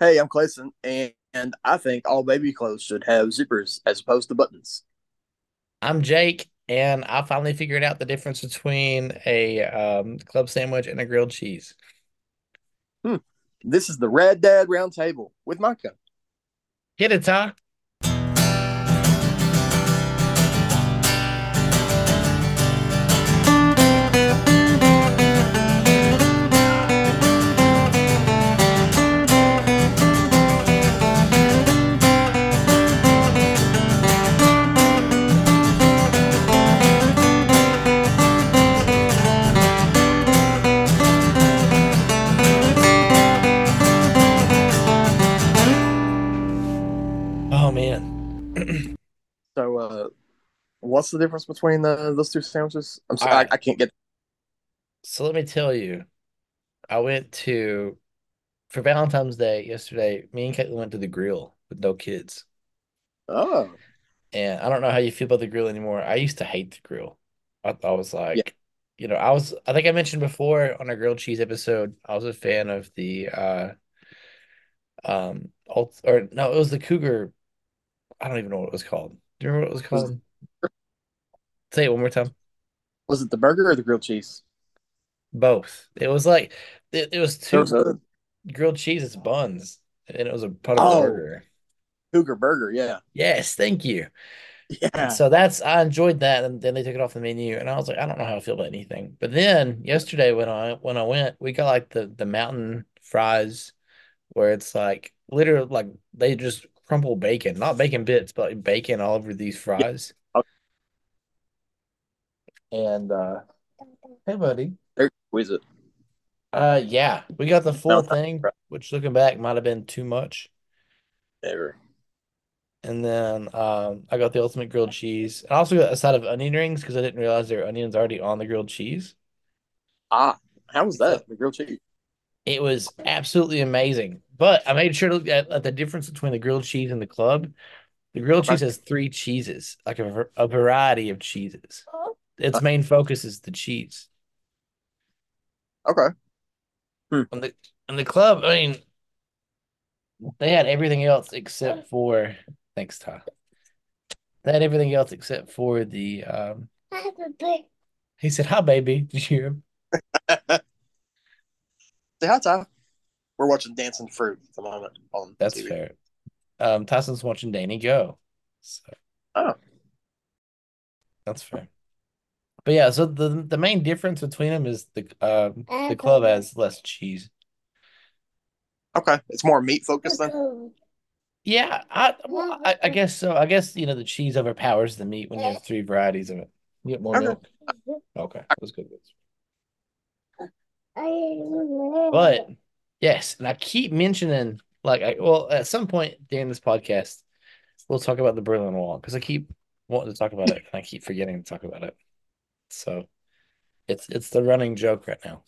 Hey, I'm Clayson, and, and I think all baby clothes should have zippers as opposed to buttons. I'm Jake, and I finally figured out the difference between a um, club sandwich and a grilled cheese. Hmm. This is the Red Dad Roundtable with Micah. Hit it, Ty. What's the difference between the, those two sandwiches? I'm sorry, right. I, I can't get. So let me tell you, I went to for Valentine's Day yesterday. Me and Caitlin went to the grill with no kids, Oh, and I don't know how you feel about the grill anymore. I used to hate the grill. I, I was yeah. like, you know, I was. I think I mentioned before on our grilled cheese episode. I was a fan of the uh um alt, or no, it was the Cougar. I don't even know what it was called. Do you remember what it Was called? Say it one more time. was it the burger or the grilled cheese? Both. It was like it, it was There was two a grilled cheeses buns, and it was a part of oh burger. Cougar burger. Yeah, Yes, thank you. And yeah. so that's I enjoyed that, and then they took it off the menu, and I was like, I don't know how I feel about anything. But then yesterday when I when I went, we got like the the mountain fries, where it's like literally like they just crumple bacon, not bacon bits, but like bacon all over these fries. And uh, hey, buddy. there, was it? Uh, yeah, we got the full Mountain thing, which looking back might have been too much. Never. And then um, I got the ultimate grilled cheese. I also got a side of onion rings because I didn't realize there were onions already on the grilled cheese. Ah, how was that? The grilled cheese. it was absolutely amazing. But I made sure to look at, at the difference between the grilled cheese and the club. The grilled cheese has three cheeses, like a, a variety of cheeses. Its main focus is the cheese. Okay. Hmm. And the and the club, I mean, they had everything else except for thanks, Ty. They had everything else except for the um he said, Hi baby. Did you hear him? Say hi, Ty. We're watching Dancing Fruit at the moment on That's TV. fair. Um, Tyson's watching Danny Go. So Oh, that's fair. But yeah, so the the main difference between them is the um the mm-hmm. club has less cheese. okay. It's more meat focused then. Yeah, I well, mm-hmm. I, I guess so. I guess you know the cheese overpowers the meat when you have three varieties of it. You get more Okay. milk. Okay, that's good. But yes, and I keep mentioning like I well at some point during this podcast we'll talk about the Berlin Wall because I keep wanting to talk about it and I keep forgetting to talk about it. So it's it's the running joke right now.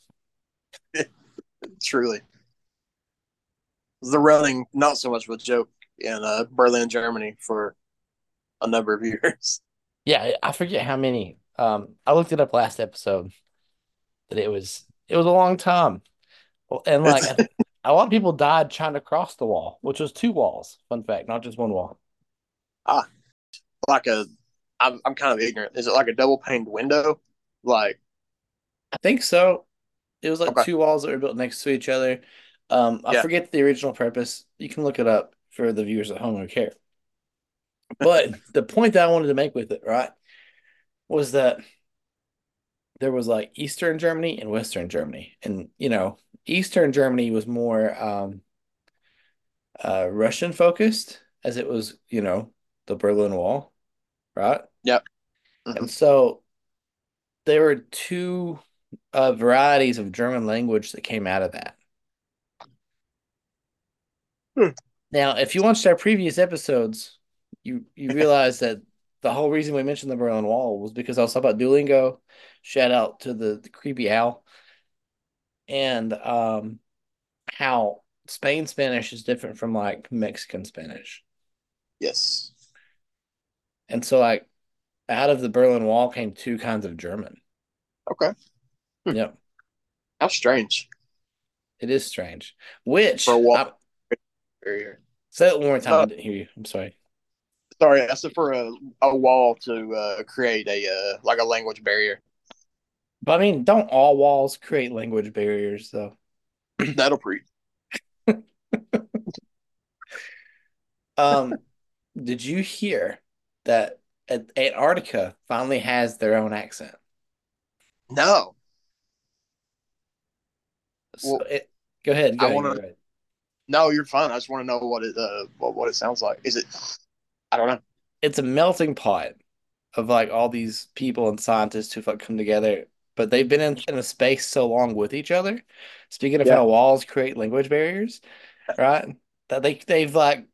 Truly. The running, not so much of a joke in uh, Berlin, Germany for a number of years. Yeah, I forget how many. Um, I looked it up last episode that it was it was a long time. And like a lot of people died trying to cross the wall, which was two walls. Fun fact, not just one wall. ah, like a, I'm, I'm kind of ignorant. Is it like a double paned window? Like, I think so. It was like okay. two walls that were built next to each other. Um, I Yeah. forget the original purpose. You can look it up for the viewers at home who care. But the point that I wanted to make with it, right, was that there was like Eastern Germany and Western Germany. And, you know, Eastern Germany was more um, uh, Russian focused, as it was, you know, the Berlin Wall, right? Yep. hmm And so there were two uh, varieties of German language that came out of that. Hmm. Now, if you watched our previous episodes, you you realize that the whole reason we mentioned the Berlin Wall was because I was talking about Duolingo. Shout out to the, the creepy owl and um how Spain Spanish is different from like Mexican Spanish. Yes. And so like out of the Berlin Wall came two kinds of German. Okay. Hmm. Yep. How strange. It is strange. Which For a wall. I, barrier. Say it one more time. Uh, I didn't hear you. I'm sorry. Sorry, I said for a, a wall to uh, create a uh, like a language barrier. But I mean, don't all walls create language barriers though? That'll preach. Um, did you hear that Antarctica finally has their own accent? No, So well, it, go ahead, go I want to. No, you're fine. I just want to know what it uh what, what it sounds like. Is it? I don't know. It's a melting pot of like all these people and scientists who've like come together, but they've been in, in a space so long with each other. Speaking of Yeah, how walls create language barriers, right? That they they've like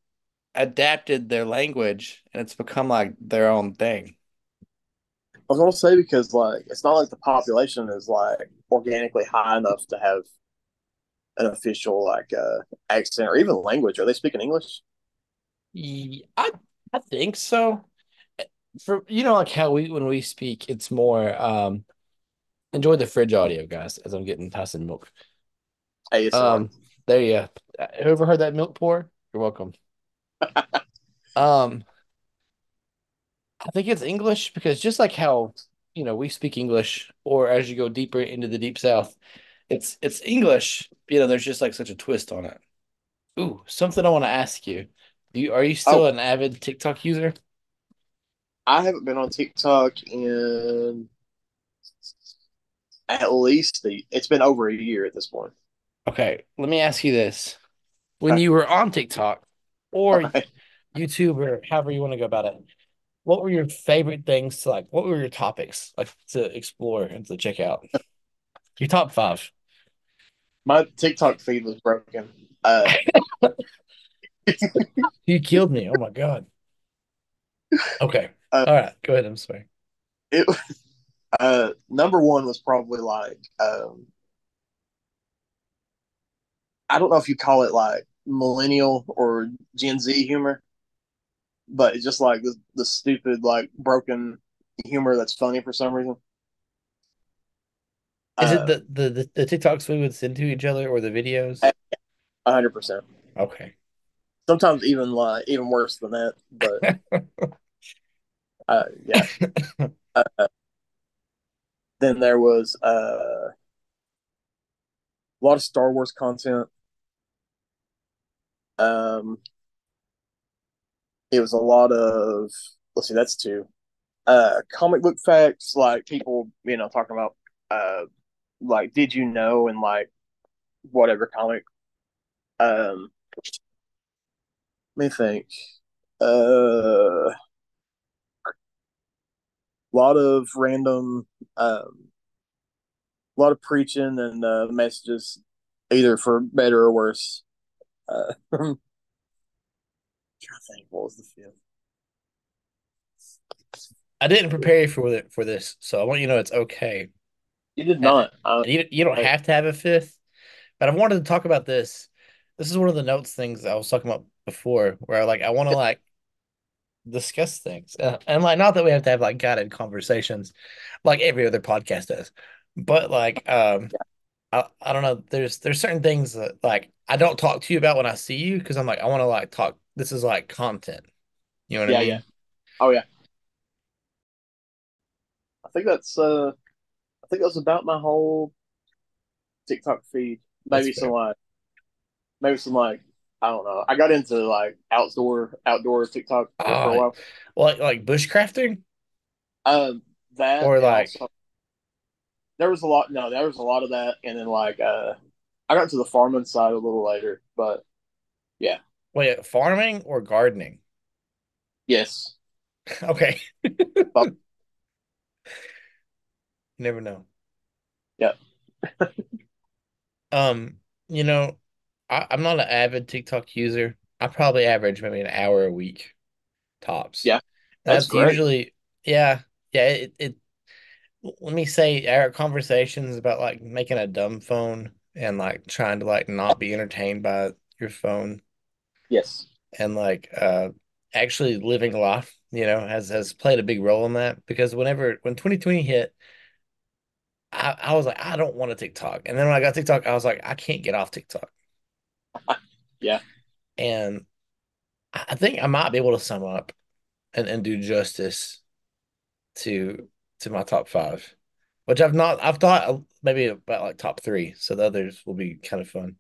adapted their language and it's become like their own thing. I was gonna say because like it's not like the population is like organically high enough to have an official like uh accent or even language. Are they speaking English? Ye- I I think so. For you know, like how we when we speak, it's more um enjoy the fridge audio, guys, as I'm getting Tyson milk. ASMR. Um, there you go. Whoever heard that milk pour, you're welcome. Um, I think it's English because just like how, you know, we speak English, or as you go deeper into the deep south, it's it's English. You know, there's just like such a twist on it. Ooh, something I want to ask you. Do you are you still Oh, an avid TikTok user? I haven't been on TikTok in at least the, it's been over a year at this point. Okay, let me ask you this. When Okay. you were on TikTok or right. YouTube or however you want to go about it, what were your favorite things to like? What were your topics like to explore and to check out? Your top five. My TikTok feed was broken. Uh, You killed me. Oh my God. Okay. uh, All right. Go ahead. I'm sorry. it uh number one was probably like um I don't know if you call it like millennial or Gen Z humor, but it's just like the, the stupid like broken humor that's funny for some reason. Is it Uh, the the the, the TikToks we would send to each other or the videos? a hundred percent. Okay. Sometimes even like even worse than that. But uh, yeah. Uh, then there was uh, a lot of Star Wars content. Um, it was a lot of let's see, that's two. Uh, comic book facts, like people, you know, talking about uh, like did you know and like whatever comic. Um, let me think. Uh, a lot of random, um, a lot of preaching and uh, messages, either for better or worse. Uh, I'm trying to think what was the fifth. I didn't prepare you for it for this, so I want you to know it's okay. You did And, not. Uh, and you you don't I, have to have a fifth, but I wanted to talk about this. This is one of the notes things I was talking about before, where like I want to like discuss things, uh, and like not that we have to have like guided conversations, like every other podcast does, but like um I, I don't know. There's there's certain things that like I don't talk to you about when I see you because I'm like I want to like talk. This is like content. You know what I mean? yeah, yeah. Oh yeah. I think that's uh I think that's about my whole TikTok feed. Maybe some like maybe some like I don't know. I got into like outdoor outdoor TikTok for, for a Ah, while. like like bushcrafting Um that or like also there was a lot no, there was a lot of that and then like uh I got to the farming side a little later, but yeah. wait farming or gardening? Yes. Okay, you never know. yeah. Um, you know, I, I'm not an avid TikTok user. I probably average maybe an hour a week tops. Yeah. That's That's usually yeah, yeah. It, it let me say our conversations about like making a dumb phone and like trying to like not be entertained by your phone Yes. and like uh actually living life, you know, has has played a big role in that because whenever when 2020 hit, I, I was like, I don't want a TikTok. And then when I got TikTok, I was like, I can't get off TikTok. Yeah. And I think I might be able to sum up and, and do justice to to my top five, which I've not. I've thought maybe about like top three, so the others will be kind of fun.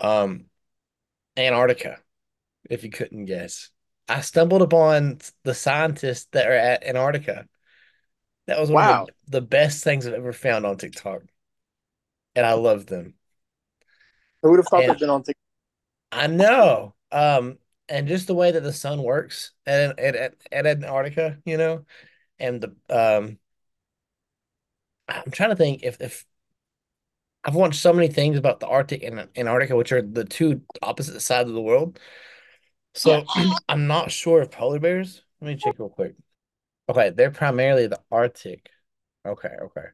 Um, Antarctica, if you couldn't guess. I stumbled upon the scientists that are at Antarctica. That was one Wow. of the, the best things I've ever found on TikTok. And I love them. Who would have thought And- they'd been on TikTok? I know. Um, and just the way that the sun works at at at, at Antarctica, you know, and the um I'm trying to think if if I've watched so many things about the Arctic and Antarctica, which are the two opposite sides of the world. So I'm not sure if polar bears. Let me check real quick. Okay, they're primarily the Arctic. Okay, okay.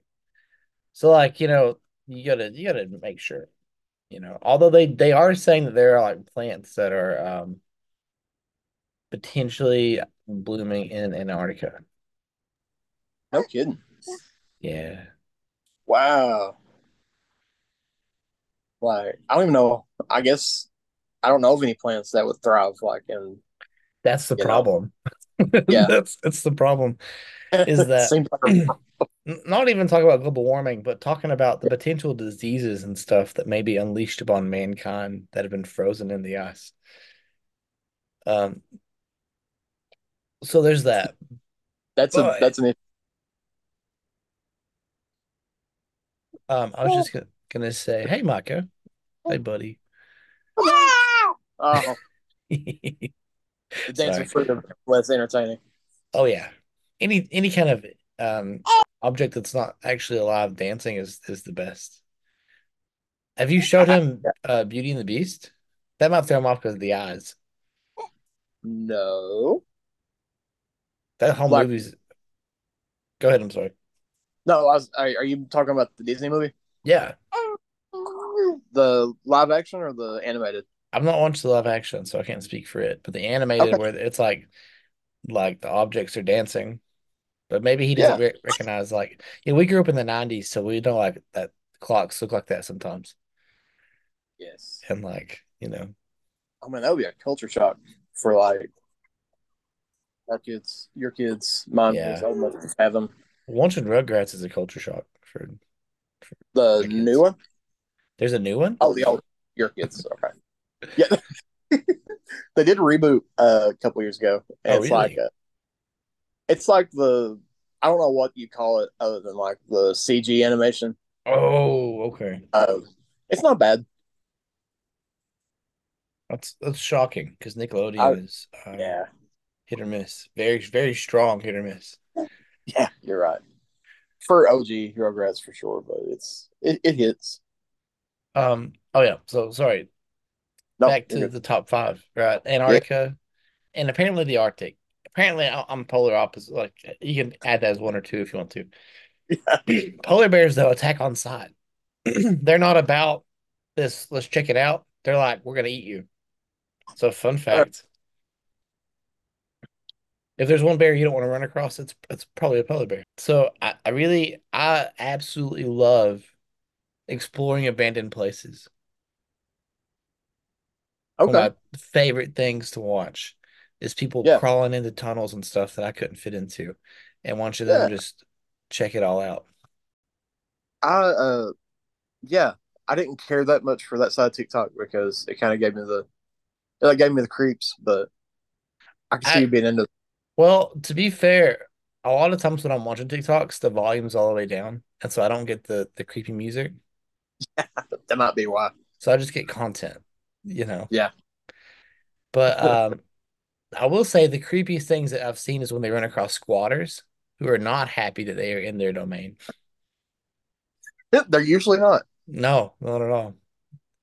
So like, you know, you gotta you gotta make sure, you know, although they they are saying that there are like plants that are um potentially blooming in Antarctica. No kidding. Yeah. Wow. Like I don't even know. I guess I don't know of any plants that would thrive like in. That's the know. problem. Yeah. That's that's the problem. Is that- Not even talking about global warming, but talking about the potential diseases and stuff that may be unleashed upon mankind that have been frozen in the ice. Um, so there's that. that's a that's an Um, I was just gonna, gonna say, hey, Micah. Hey, buddy. oh the dancing freedom less entertaining. Oh yeah. Any any kind of um object that's not actually alive dancing is is the best. Have you showed him uh Beauty and the Beast? That might throw him off because of the eyes. No, That whole Like- movie's. Go ahead. I'm sorry. No. I was, are, you talking about the Disney movie, Yeah, the live action or the animated? I've not watched the live action, so I can't speak for it. But the animated, Okay. where it's like, like the objects are dancing, but maybe he doesn't re recognize like. Yeah, we grew up in the '90s, so we know like that clocks look like that sometimes, Yes. and like you know, oh, I mean, that would be a culture shock for like our kids, your kids, mine. Yeah. kids. I would have them. Watching Rugrats is a culture shock for. The My kids. new one? There's a new one. Oh, the old your kids. Okay. Yeah. they did reboot uh, a couple years ago. And Oh, it's really? like a, it's like the I don't know what you call it other than like the CG animation. Oh, okay. Uh, it's not bad. That's that's shocking because Nickelodeon I- is um, Yeah. hit or miss. Very very strong hit or miss. Yeah, you're right. For OG Rugrats for sure, but it's it, it hits. Um. Oh yeah. So sorry. No, Back to the top five. Right. Antarctica, and apparently the Arctic. Apparently I'm polar opposite. Like you can add that as one or two if you want to. good. Polar bears though attack on sight. They're not about this. Let's check it out. They're like we're gonna eat you. So fun fact. If there's one bear you don't want to run across, it's it's probably a polar bear. So I, I really I absolutely love exploring abandoned places. One of Okay. my favorite things to watch is people Yeah. crawling into tunnels and stuff that I couldn't fit into, and watching them Yeah. just check it all out. I uh yeah, I didn't care that much for that side of TikTok because it kind of gave me the it like gave me the creeps, but I can see I- you being into Well, to be fair, a lot of times when I'm watching TikToks, the volume's all the way down, and so I don't get the the creepy music. that might be why. So I just get content, you know. Yeah. But um I will say the creepiest things that I've seen is when they run across squatters who are not happy that they are in their domain. They're usually not. No, not at all.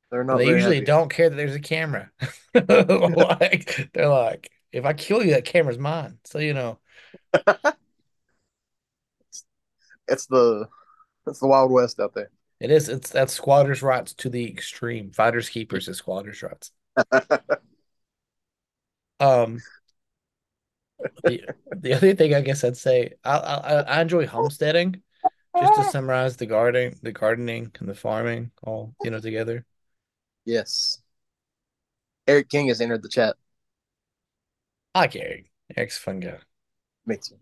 They're not they usually happy. don't care that there's a camera. Like they're like, if I kill you, that camera's mine. So you know. It's the it's the Wild West out there. It is. It's that's squatters' rights to the extreme. Fighters keepers is squatters' rights. Um, the, the other thing I guess I'd say I, I I enjoy homesteading. Just to summarize the gardening, the gardening and the farming all you know together. yes. Eric King has entered the chat. I like Eric. Eric's a fun guy. Me too.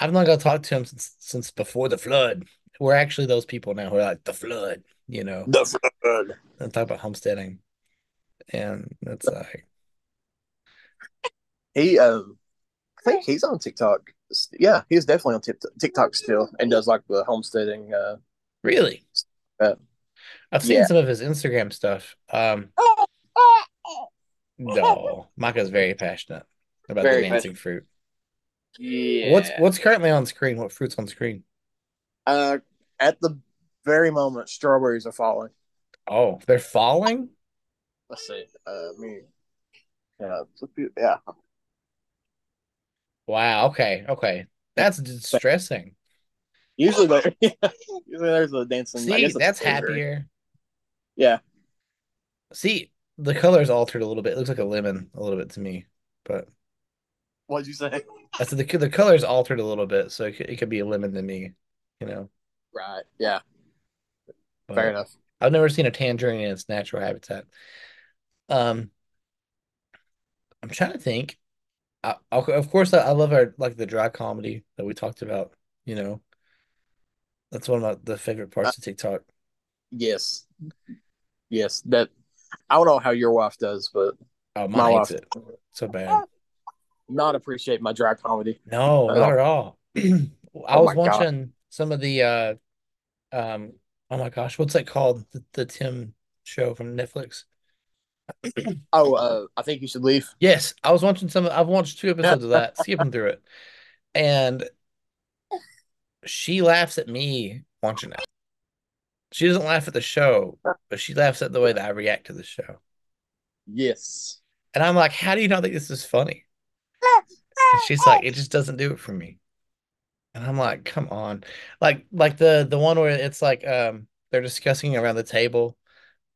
I've not got to talk to him since since before the flood. We're actually those people now who are like the flood, you know, The flood. and talk about homesteading. And it's like He, um, I think he's on TikTok. Yeah, he's definitely on Tik- TikTok still, and does like the homesteading. Uh, really. Uh, I've seen yeah. some of his Instagram stuff. Um no, Micah's very passionate about Very the dancing fruit. yeah. What's what's currently on screen? What fruit's on screen? uh at the very moment strawberries are falling? Oh, they're falling? Let's see. Uh, me. Yeah, yeah. Wow, okay, okay. That's distressing. Usually, there, usually there's a dancing. See, that's happier. Yeah, See, the color's altered a little bit. It looks like a lemon a little bit to me, but what'd you say? I said the the color's altered a little bit, so it could, it could be a lemon to me, you know. Right. Yeah. But Fair enough. I've never seen a tangerine in its natural habitat. Um, I'm trying to think. I, I- of course, I, I love our like the dry comedy that we talked about. You know, that's one of my, the favorite parts of TikTok. Yes. Yes. That. I don't know how your wife does, but Oh, my wife it so bad. not appreciate my dry comedy. No, not all. at all. I Oh was my God. watching some of the uh um oh my gosh, what's that called? The, the Tim show from Netflix. Oh, uh, I think you should leave. Yes, I was watching some I've watched two episodes of that, skipping through it. And she laughs at me watching it. She doesn't laugh at the show, but she laughs at the way that I react to the show. Yes. And I'm like, how do you not think this is funny? And she's like, it just doesn't do it for me. And I'm like, come on. Like like the the one where it's like um they're discussing around the table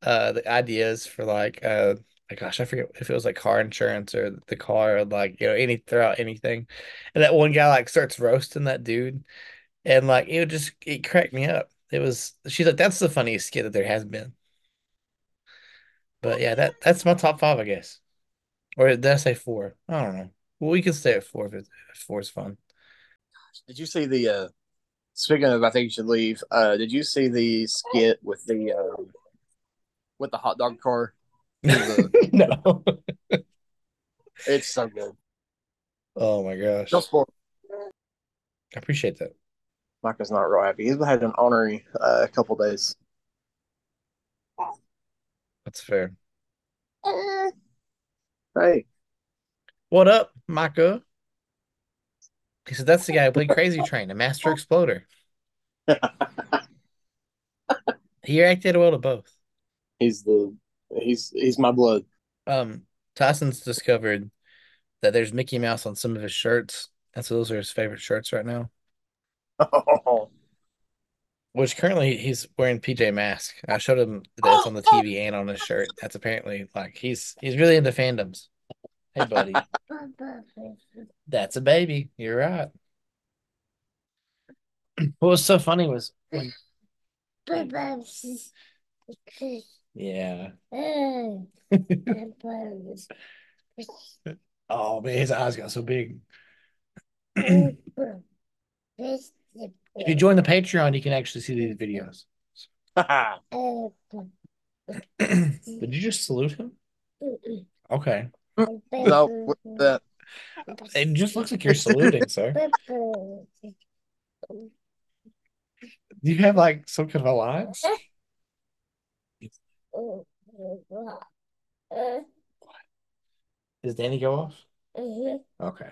uh the ideas for like uh my gosh, I forget if it was like car insurance or the car or like you know any throw out anything. And that one guy like starts roasting that dude and like it would just it cracked me up. It was she's like, that's the funniest skit that there has been. But yeah, that that's my top five, I guess. Or did I say four? I don't know. Well, we can stay at four if, it, if four is fun. Did you see the? uh Speaking of, I think you should leave. Uh, did you see the skit with the uh, with the hot dog car? no. It's so good. Oh my gosh. I appreciate that. Micah's not real happy. He's had an ornery uh, couple days. That's fair. Hey, What up, Micah? He said that's the guy who played Crazy Train, a master exploder. He reacted well to both. he's the he's he's my blood. Um, Tyson's discovered that there's Mickey Mouse on some of his shirts, and so those are his favorite shirts right now. Which currently he's wearing PJ Mask. I showed him that it's on the TV and on his shirt. That's apparently like he's he's really into fandoms. Hey, buddy, that's a baby. You're right. What was so funny was when, yeah. Oh man, his eyes got so big. If you join the Patreon, you can actually see these videos. Did you just salute him? Okay. no, that It just looks like you're saluting, sir. Do you have like some kind of alliance? Does Danny go off? Mm-hmm. Okay.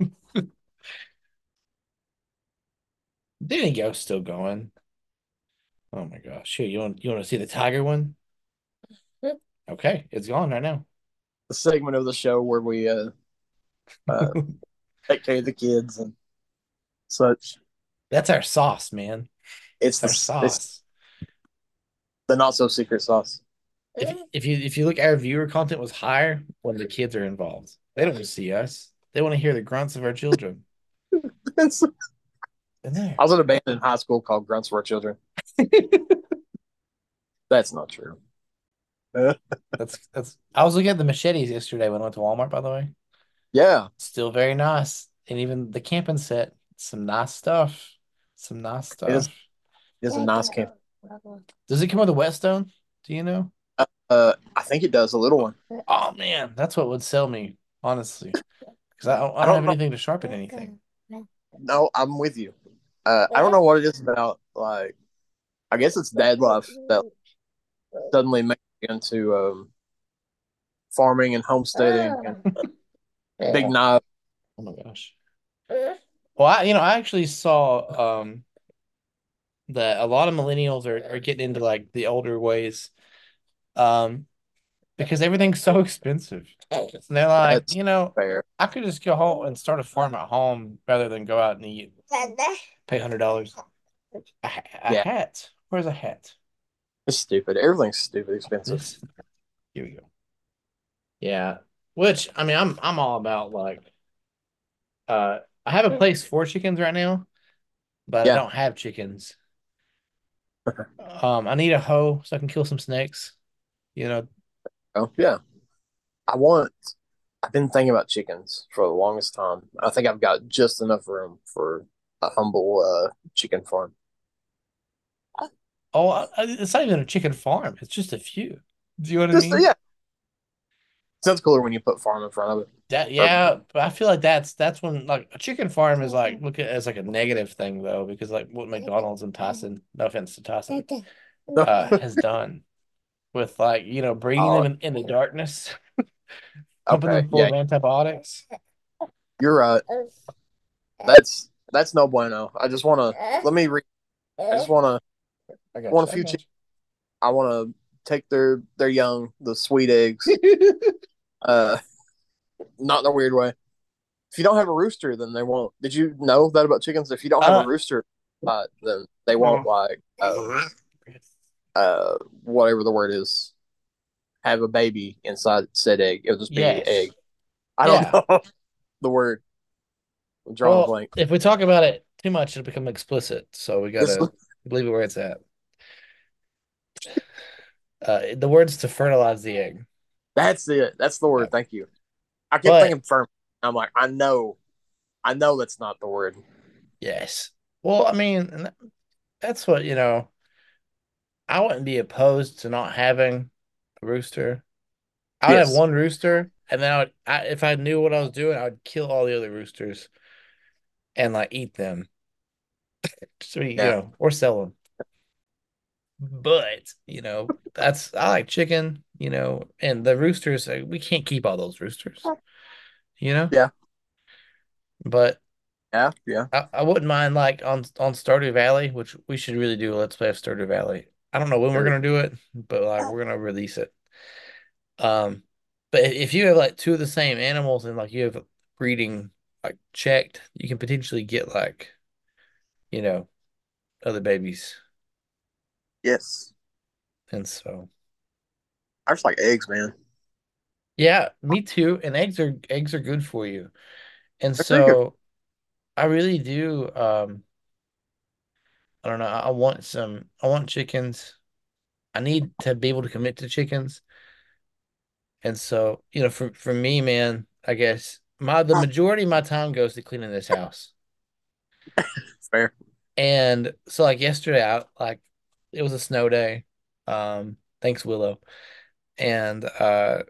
Danny Go's still going. Oh my gosh. Here, you want you want to see the tiger one? Okay, it's gone right now. the segment of the show where we uh, uh take care of the kids and such. That's our sauce, man. It's the our it's sauce. the not so secret sauce. If if you if you look, our viewer content was higher when the kids are involved. They don't just see us; they want to hear the grunts of our children. It's- And there, I was in a band in high school called Grunts for Children. That's not true. That's that's. I was looking at the machetes yesterday when I went to Walmart. By the way, yeah, still very nice, and even the camping set, some nice stuff. Some nice stuff. It is a nice camp. Does it come with a whetstone? Do you know? Uh, I think it does a little one. Oh man, that's what would sell me, honestly, because I don't, I I don't don't have know. anything to sharpen anything. No, I'm with you. Uh, I don't know what it is about. Like, I guess it's dad life that suddenly made me into um, farming and homesteading and big knife. Oh my gosh. Well, I, you know, I actually saw um that a lot of millennials are, are getting into like the older ways um because everything's so expensive. And they're like, That's you know, fair. I could just go home and start a farm at home rather than go out and eat, pay hundred dollars. A, a Yeah. hat. Where's a hat? It's stupid. Everything's stupid expensive. Here we go. Yeah. Which I mean, I'm I'm all about like, uh, I have a place for chickens right now, but I don't have chickens. Um, I need a hoe so I can kill some snakes. You know, Oh, yeah. I want. I've been thinking about chickens for the longest time. I think I've got just enough room for a humble uh, chicken farm. oh, I- I- it's not even a chicken farm. It's just a few. Do you know what Just I mean? yeah. Sounds cooler when you put farm in front of it. That yeah, but I feel like that's that's when like a chicken farm is like look at it as like a negative thing though because like what McDonald's and Tyson, no offense to Tyson, uh, has done with like you know breeding Oh. them in, in the darkness, pumping okay. them full Yeah, of antibiotics. you're right. That's that's no bueno. I just want to let me read. I just want to. I Want a you, I few got I want to take their their young, the sweet eggs. Uh, not in a weird way. If you don't have a rooster, then they won't. Did you know that about chickens? If you don't have Uh, a rooster, uh, then they won't like uh, uh whatever the word is have a baby inside said egg. It'll just be Yes. egg. I don't know the word. I'm drawing Well, blank. if we talk about it too much, it'll become explicit. So we gotta leave it where it's at. Uh, the word's to fertilize the egg. That's it. That's the word. Yeah. Thank you. I kept But- thinking firm. I'm like, I know, I know that's not the word. Yes. Well, I mean, that's what, you know, I wouldn't be opposed to not having a rooster. I would have one rooster, and then I would, I, if I knew what I was doing, I would kill all the other roosters and like eat them. So, you Yeah. know, or sell them. But, you know, that's, I like chicken, you know, and the roosters, uh, we can't keep all those roosters, you know? Yeah. But Yeah, yeah. I, I wouldn't mind like on on Stardew Valley, which we should really do a Let's Play of Stardew Valley. I don't know when we're gonna do it, but like we're gonna release it. Um, but if you have like two of the same animals and like you have breeding like checked, you can potentially get like, you know, other babies. Yes. And so I just like eggs, man. yeah, me too. And eggs are eggs are good for you. And They're pretty good. so I really do um I don't know, I want some I want chickens. I need to be able to commit to chickens. And so, you know, for for me, man, I guess my the majority of my time goes to cleaning this house. Fair. And so like yesterday I like it was a snow day. Um, thanks Willow. And uh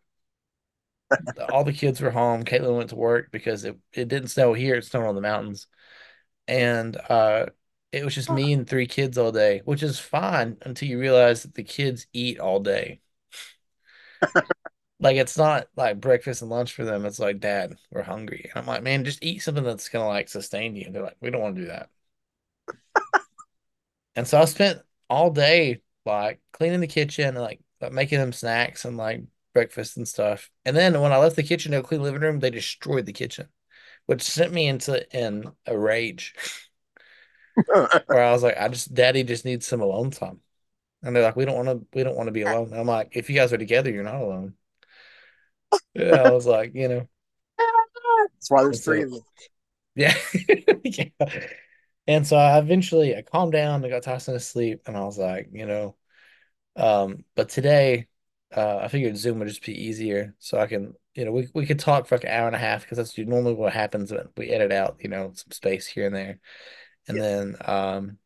all the kids were home. Caitlin went to work because it, it didn't snow here, it snowed on the mountains. And uh it was just me and three kids all day, which is fine until you realize that the kids eat all day. Like it's not like breakfast and lunch for them. It's like, Dad, we're hungry. And I'm like, man, just eat something that's gonna like sustain you. And they're like, we don't want to do that. And so I spent all day like cleaning the kitchen and like making them snacks and like breakfast and stuff. And then when I left the kitchen to clean the living room, they destroyed the kitchen, which sent me into in a rage where I was like, I just daddy just needs some alone time. And they're like, we don't want to we don't want to be alone. And I'm like, if you guys are together, you're not alone. Yeah, I was like, you know, That's why there's three of them. yeah. yeah. And so I eventually I calmed down, I got Tyson to sleep, and I was like, you know, um, but today uh, I figured Zoom would just be easier, so I can, you know, we we could talk for like an hour and a half because that's normally what happens when we edit out, you know, some space here and there, and Yeah. then um,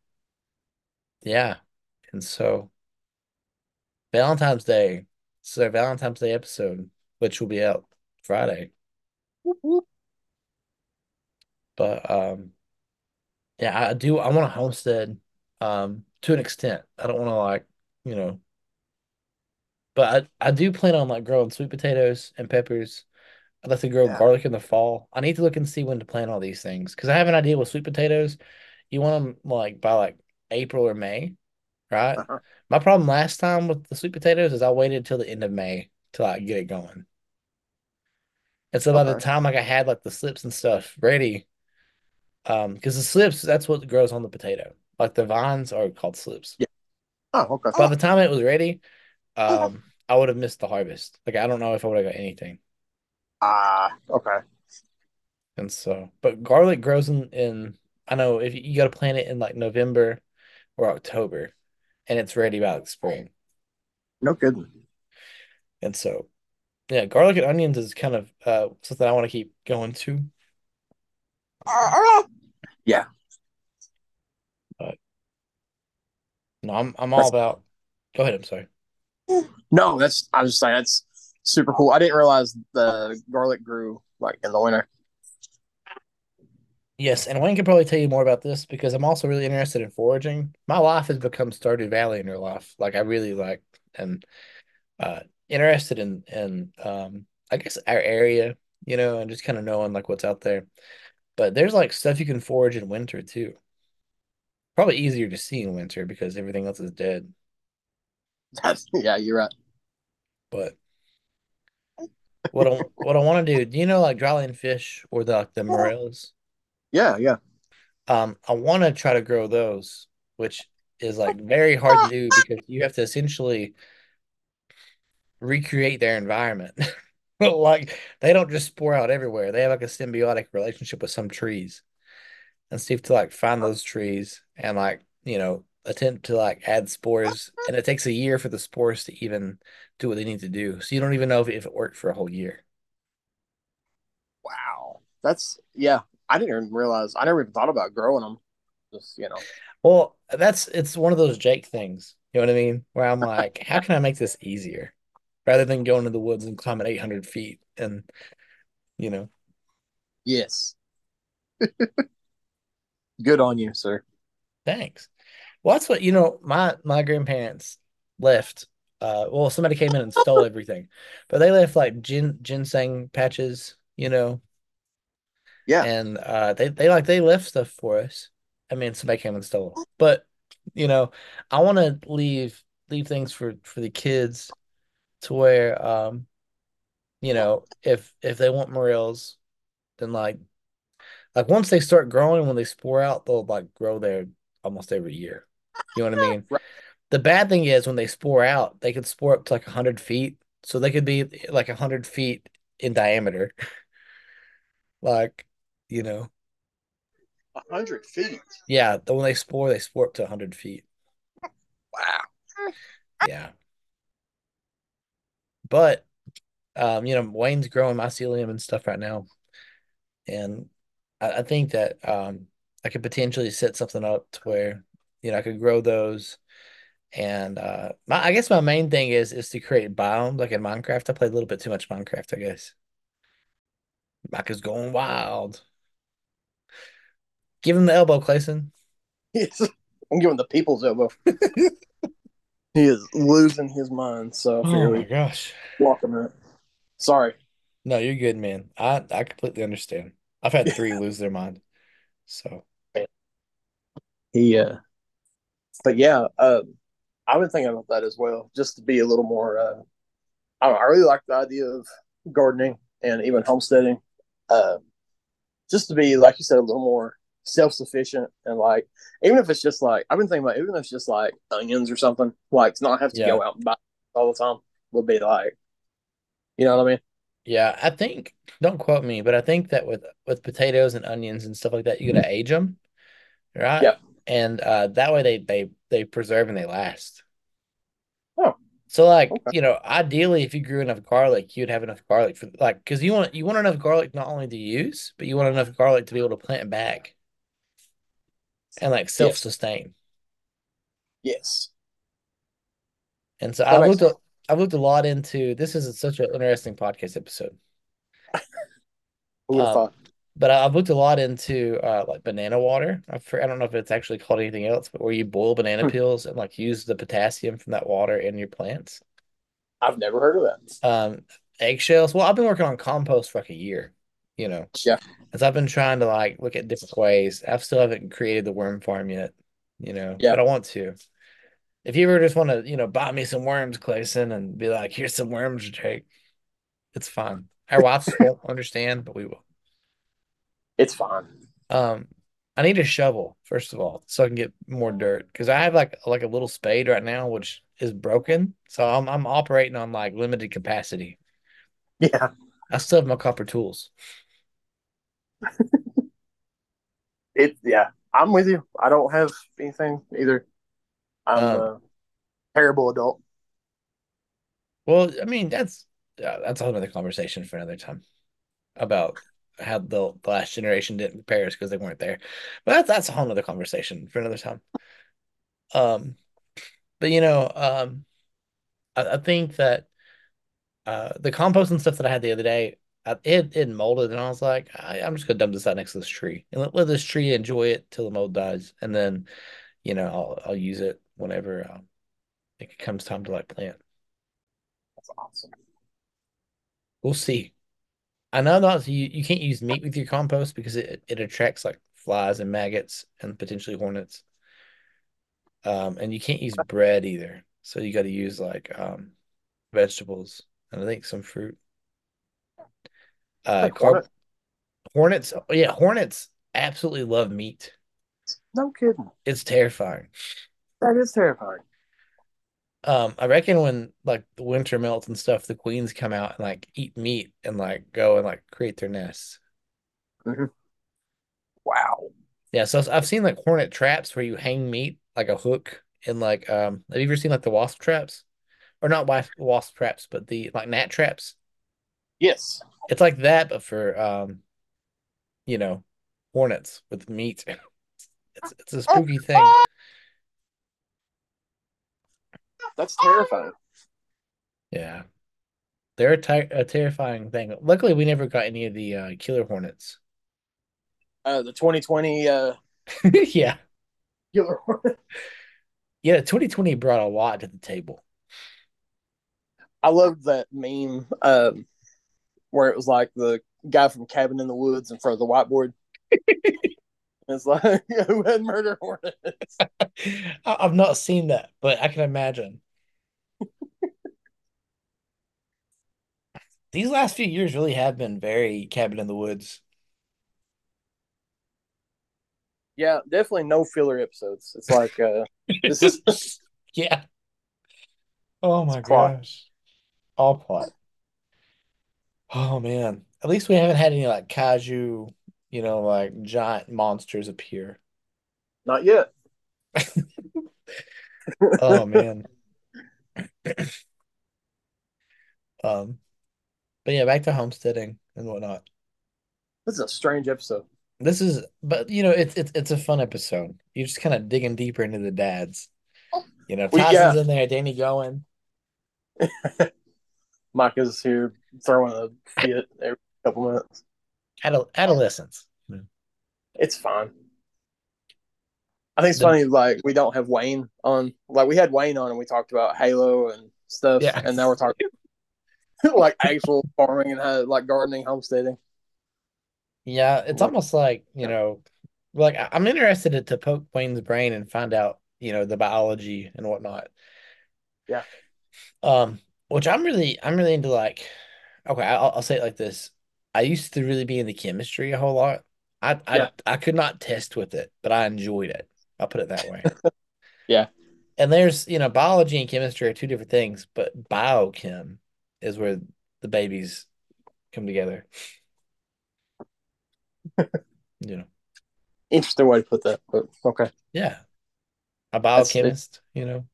yeah, and so Valentine's Day, so Valentine's Day episode, which will be out Friday, but um, yeah, I do. I want a homestead, um, to an extent. I don't want to like, you know, but I I do plan on like growing sweet potatoes and peppers I'd like to grow Yeah. garlic in the fall. I need to look and see when to plant all these things because I have an idea with sweet potatoes. You want them like by like April or May, right? Uh-huh. My problem last time with the sweet potatoes is I waited till the end of May to like get it going. And so by the time like I had like the slips and stuff ready, um, because the slips that's what grows on the potato. Like the vines are called slips. Yeah. Oh, okay. By the time it was ready, um, I would have missed the harvest. Like I don't know if I would have got anything. Ah, okay. And so, but garlic grows in, in I know if you, got to plant it in like November or October, and it's ready by like spring. No kidding. And so, yeah, garlic and onions is kind of uh something I want to keep going to. Yeah. But no, I'm I'm all That's, about. Go ahead. I'm sorry. no, that's I was just saying that's super cool. I didn't realize the garlic grew like in the winter. Yes, and Wayne can probably tell you more about this because I'm also really interested in foraging. My life has become Stardew Valley in your life. Like I really like and uh interested in in um I guess our area, you know, and just kind of knowing like what's out there. But there's like stuff you can forage in winter too. Probably easier to see in winter because everything else is dead. That's yeah, you're right. But what I what I want to do, do you know like dryland fish or the like the morels? Yeah, yeah. Um, I want to try to grow those, which is like very hard to do because you have to essentially recreate their environment. Like they don't just spore out everywhere. They have like a symbiotic relationship with some trees. And so you have to like find those trees and like, you know, attempt to like add spores. And it takes a year for the spores to even do what they need to do. So you don't even know if, if it worked for a whole year. Wow. That's yeah. I didn't even realize. I never even thought about growing them. Just you know. Well, that's it's one of those Jake things. You know what I mean? Where I'm like, how can I make this easier? Rather than going to the woods and climbing 800 feet and, you know, Yes. Good on you, sir. thanks. Well, that's what, you know, my my grandparents left. Uh, well, somebody came in and stole everything, but they left like gin ginseng patches, you know, Yeah. and uh, they they like they left stuff for us. I mean, somebody came and stole, but you know, I want to leave leave things for for the kids to where um, you know, if if they want morels, then like like once they start growing, when they spore out, they'll like grow there almost every year. You know what I mean? Right. The bad thing is when they spore out, they could spore up to like 100 feet. So they could be like 100 feet in diameter. Like, you know, A hundred feet. yeah, the- when they spore, they spore up to 100 feet. Wow. Yeah. But, um, you know, Wayne's growing mycelium and stuff right now. And I, I think that um, I could potentially set something up to where, you know, I could grow those. And uh, my, I guess my main thing is is to create biomes like in Minecraft. I play a little bit too much Minecraft, I guess. Mike is going wild. Give him the elbow, Clayson. Yes. I'm giving the people's elbow. He is losing his mind. So Oh my gosh. block him out. Sorry. No, you're good, man. I I completely understand. I've had three lose their mind. So He uh but yeah, uh I've been thinking about that as well, just to be a little more uh I don't know, I really like the idea of gardening and even homesteading. Uh just to be like you said, a little more self sufficient and like even if it's just like I've been thinking about even if it's just like onions or something, like to not have to yeah. go out and buy all the time would be like you know what I mean? Yeah, I think don't quote me, but I think that with with potatoes and onions and stuff like that, you gotta age them, right? Yeah. And uh that way they they they preserve and they last. Oh. So like, Okay. you know, ideally if you grew enough garlic, you'd have enough garlic for like because you want you want enough garlic not only to use, but you want enough garlic to be able to plant back and like self-sustain. Yes. And so That I've makes looked a, I've looked a lot into this is such an interesting podcast episode. Who Um, thought? but I- I've looked a lot into uh like banana water. I for, I don't know if it's actually called anything else, but where you boil banana Hmm. peels and like use the potassium from that water in your plants. I've never heard of that. Um, eggshells. Well, I've been working on compost for like a year, you know. Yeah. As I've been trying to like look at different ways. I still haven't created the worm farm yet, you know, Yeah. but I want to. If you ever just want to, you know, buy me some worms, Clayson, and be like, here's some worms to take, it's fine. Our wives won't understand, but we will. It's fine. Um, I need a shovel, first of all, so I can get more dirt. Because I have like like a little spade right now, which is broken. So I'm I'm operating on like limited capacity. Yeah. I still have my copper tools. It yeah. I'm with you. I don't have anything either. I'm Um, a terrible adult. Well, I mean, that's uh, that's a whole other conversation for another time about how the, the last generation didn't prepare us because they weren't there. But that's that's a whole other conversation for another time. Um, but you know, um, I, I think that uh the compost and stuff that I had the other day, I, it it molded, and I was like, I, I'm just gonna dump this out next to this tree and let, let this tree enjoy it till the mold dies, and then you know I'll I'll use it whenever um, it comes time to like plant. That's awesome. We'll see. I know not you you can't use meat with your compost because it it attracts like flies and maggots and potentially hornets. Um, and you can't use bread either. So you got to use like um vegetables and I think some fruit. Uh, Like carb hornet? hornets. oh, Yeah, hornets absolutely love meat. No kidding. It's terrifying. That is terrifying. Um, I reckon when like the winter melts and stuff, the queens come out and like eat meat and like go and like create their nests. Wow. Yeah, so I've seen like hornet traps where you hang meat like a hook and like um have you ever seen like the wasp traps? Or not wasp wasp traps, but the like gnat traps. Yes. It's like that, but for um, you know, hornets with meat. It's it's a spooky thing. That's terrifying. Yeah. They're a, ter a terrifying thing. Luckily, we never got any of the uh, killer hornets. Uh, the 2020 uh, Yeah. killer hornet. Yeah, 2020 brought a lot to the table. I love that meme um, where it was like the guy from Cabin in the Woods in front of the whiteboard. it's like who had murder hornets? I've not seen that, but I can imagine. These last few years really have been very cabin in the woods. Yeah, definitely no filler episodes. It's like uh, this is Yeah. Oh my It's plot. gosh. All plot. Oh man. At least we haven't had any like kaiju, you know, like giant monsters appear. not yet. Oh man. Um, but yeah, back to homesteading and whatnot. This is a strange episode. This is, but you know, it's it's it's a fun episode. You're just kind of digging deeper into the dads. You know, Tyson's in there, Danny going. Mike is here throwing a fit every couple minutes. Adol adolescence. It's fine. I think it's The- funny, like we don't have Wayne on. Like we had Wayne on, and we talked about Halo and stuff, Yeah. and now we're talking like actual farming and how, like gardening, homesteading. Yeah, it's almost like, you know, like I'm interested to poke Wayne's brain and find out, you know, the biology and whatnot. Yeah. Um, which I'm really, I'm really into like, okay, I'll, I'll say it like this. I used to really be into chemistry a whole lot. I, I, Yeah. I could not test with it, but I enjoyed it. I'll put it that way. Yeah. And there's, you know, biology and chemistry are two different things, but biochem is where the babies come together. You know. Interesting way to put that, but okay. Yeah. A biochemist, you know.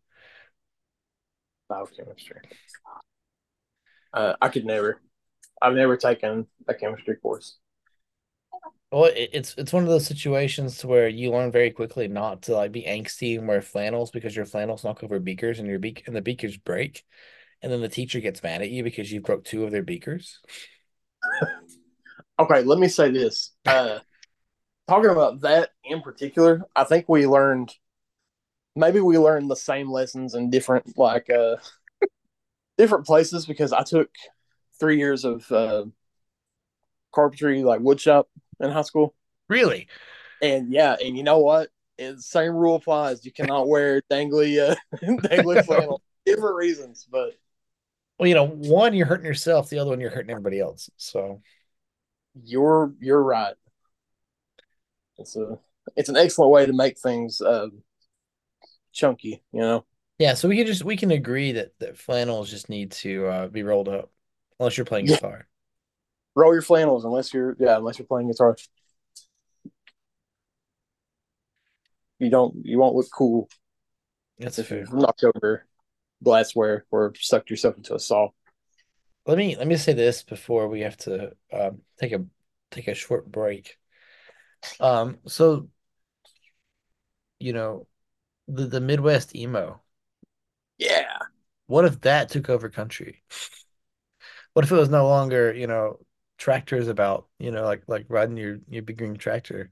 Biochemistry. Uh, I could never. I've never taken a chemistry course. Well, it's it's one of those situations where you learn very quickly not to like be angsty and wear flannels because your flannels knock over beakers and your beak and the beakers break, and then the teacher gets mad at you because you broke two of their beakers. okay, let me say this. Uh, talking about that in particular, I think we learned maybe we learned the same lessons in different like uh different places because I took three years of uh, carpentry like woodshop in high school. Really? And yeah, and you know what? the same rule applies. You cannot wear dangly uh, dangly flannel. Different reasons, but well, you know, one you're hurting yourself, the other one you're hurting everybody else. So you're you're right. It's a it's an excellent way to make things uh, chunky, you know. Yeah, so we can just we can agree that that flannels just need to uh, be rolled up, unless you're playing guitar roll your flannels unless you're yeah unless you're playing guitar. You don't you won't look cool. That's if fair. knocked over glassware or sucked yourself into a saw. Let me let me say this before we have to um, take a take a short break. Um, so you know, the the Midwest emo. Yeah. What if that took over country? What if it was no longer, you know, tractors about, you know, like like riding your your big green tractor.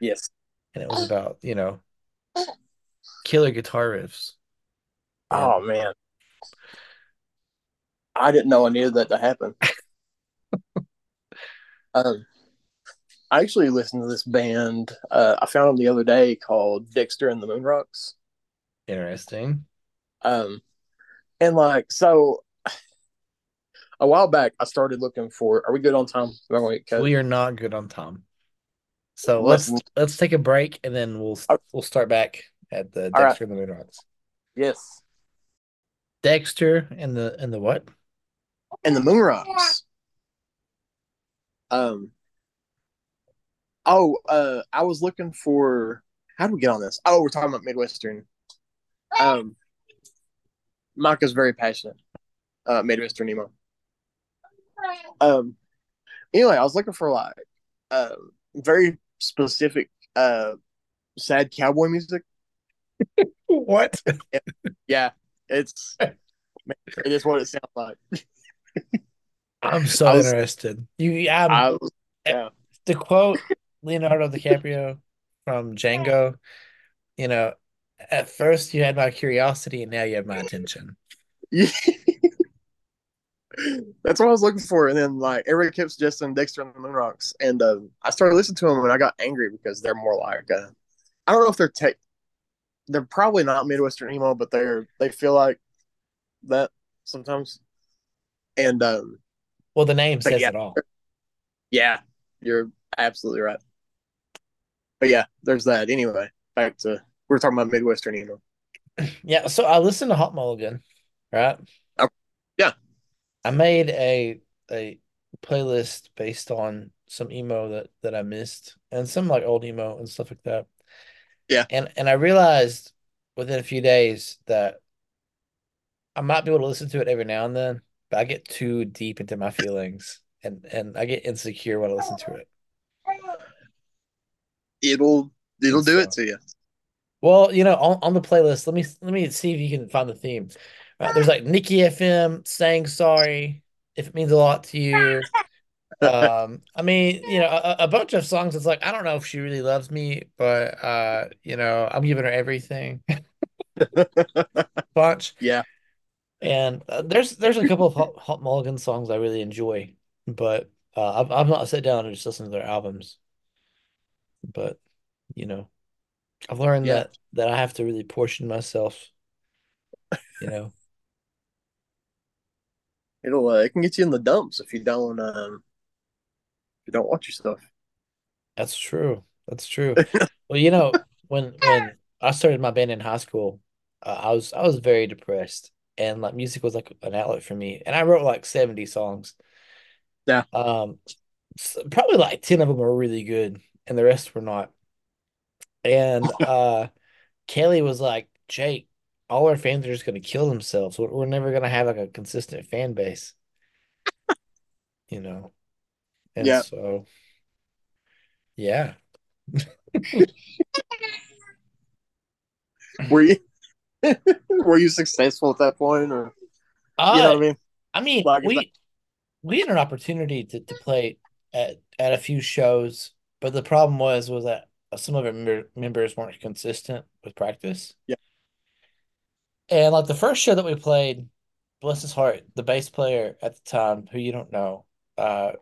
Yes. And it was about, you know, killer guitar riffs. Oh man. I didn't know I needed that to happen. um I actually listened to this band. Uh, I found them the other day called Dexter and the Moon Rocks. Interesting. Um, and like so, a while back, I started looking for. Are we good on time? We are not good on time. So let's let's take a break and then we'll we'll start back at the Dexter right. and the Moon Rocks. Yes. Dexter and the and the what? And the Moon Rocks. Um. Oh, uh, I was looking for. How do we get on this? Oh, we're talking about Midwestern. Um, Micah's very passionate. Uh, made Mr. Nemo. Um. Anyway, I was looking for like, uh, very specific, uh, sad cowboy music. what? yeah, it's it is what it sounds like. I'm so was, interested. You, um, was, yeah. To quote Leonardo DiCaprio from Django, you know, at first you had my curiosity, and now you have my attention. That's what I was looking for. And then like everybody kept suggesting Dexter and the Moon Rocks, and uh, I started listening to them, and I got angry because they're more like uh, I don't know if they're tech. They're probably not Midwestern emo, but they're they feel like that sometimes. And um, well, the name says yeah, it all. Yeah, you're absolutely right. But yeah, there's that. Anyway, back to we are talking about Midwestern emo. Yeah, so I listened to Hot Mulligan, right? Oh, yeah. I made a a playlist based on some emo that that I missed and some like old emo and stuff like that. Yeah. And and I realized within a few days that I might be able to listen to it every now and then, but I get too deep into my feelings and and I get insecure when I listen to it. It'll it'll do it to you. Well, you know, on, on the playlist, let me let me see if you can find the theme. Uh, there's like Nikki FM saying sorry if it means a lot to you. um, I mean, you know, a, a, bunch of songs. It's like I don't know if she really loves me, but uh, you know, I'm giving her everything. bunch, yeah. And uh, there's there's a couple of Hot, Hot Mulligan songs I really enjoy, but uh, I've I've not sat down and just listened to their albums. But you know, I've learned yeah. that that I have to really portion myself. You know it'll uh, it can get you in the dumps if you don't um if you don't watch your stuff. That's true. That's true. well, you know, when when I started my band in high school, uh, I was I was very depressed, and like music was like an outlet for me. And I wrote like seventy songs. Yeah. Um, so probably like ten of them were really good, and the rest were not. And uh, Kelly was like, "Jake, all our fans are just going to kill themselves. We're, we're never going to have like a consistent fan base, you know. And Yeah. so, yeah. Were you were you successful at that point, or Uh, you know what I mean? I mean, Like, we we had an opportunity to, to play at at a few shows, but the problem was was that some of our member, members weren't consistent with practice. Yeah. And like the first show that we played, bless his heart, the bass player at the time, who you don't know, uh,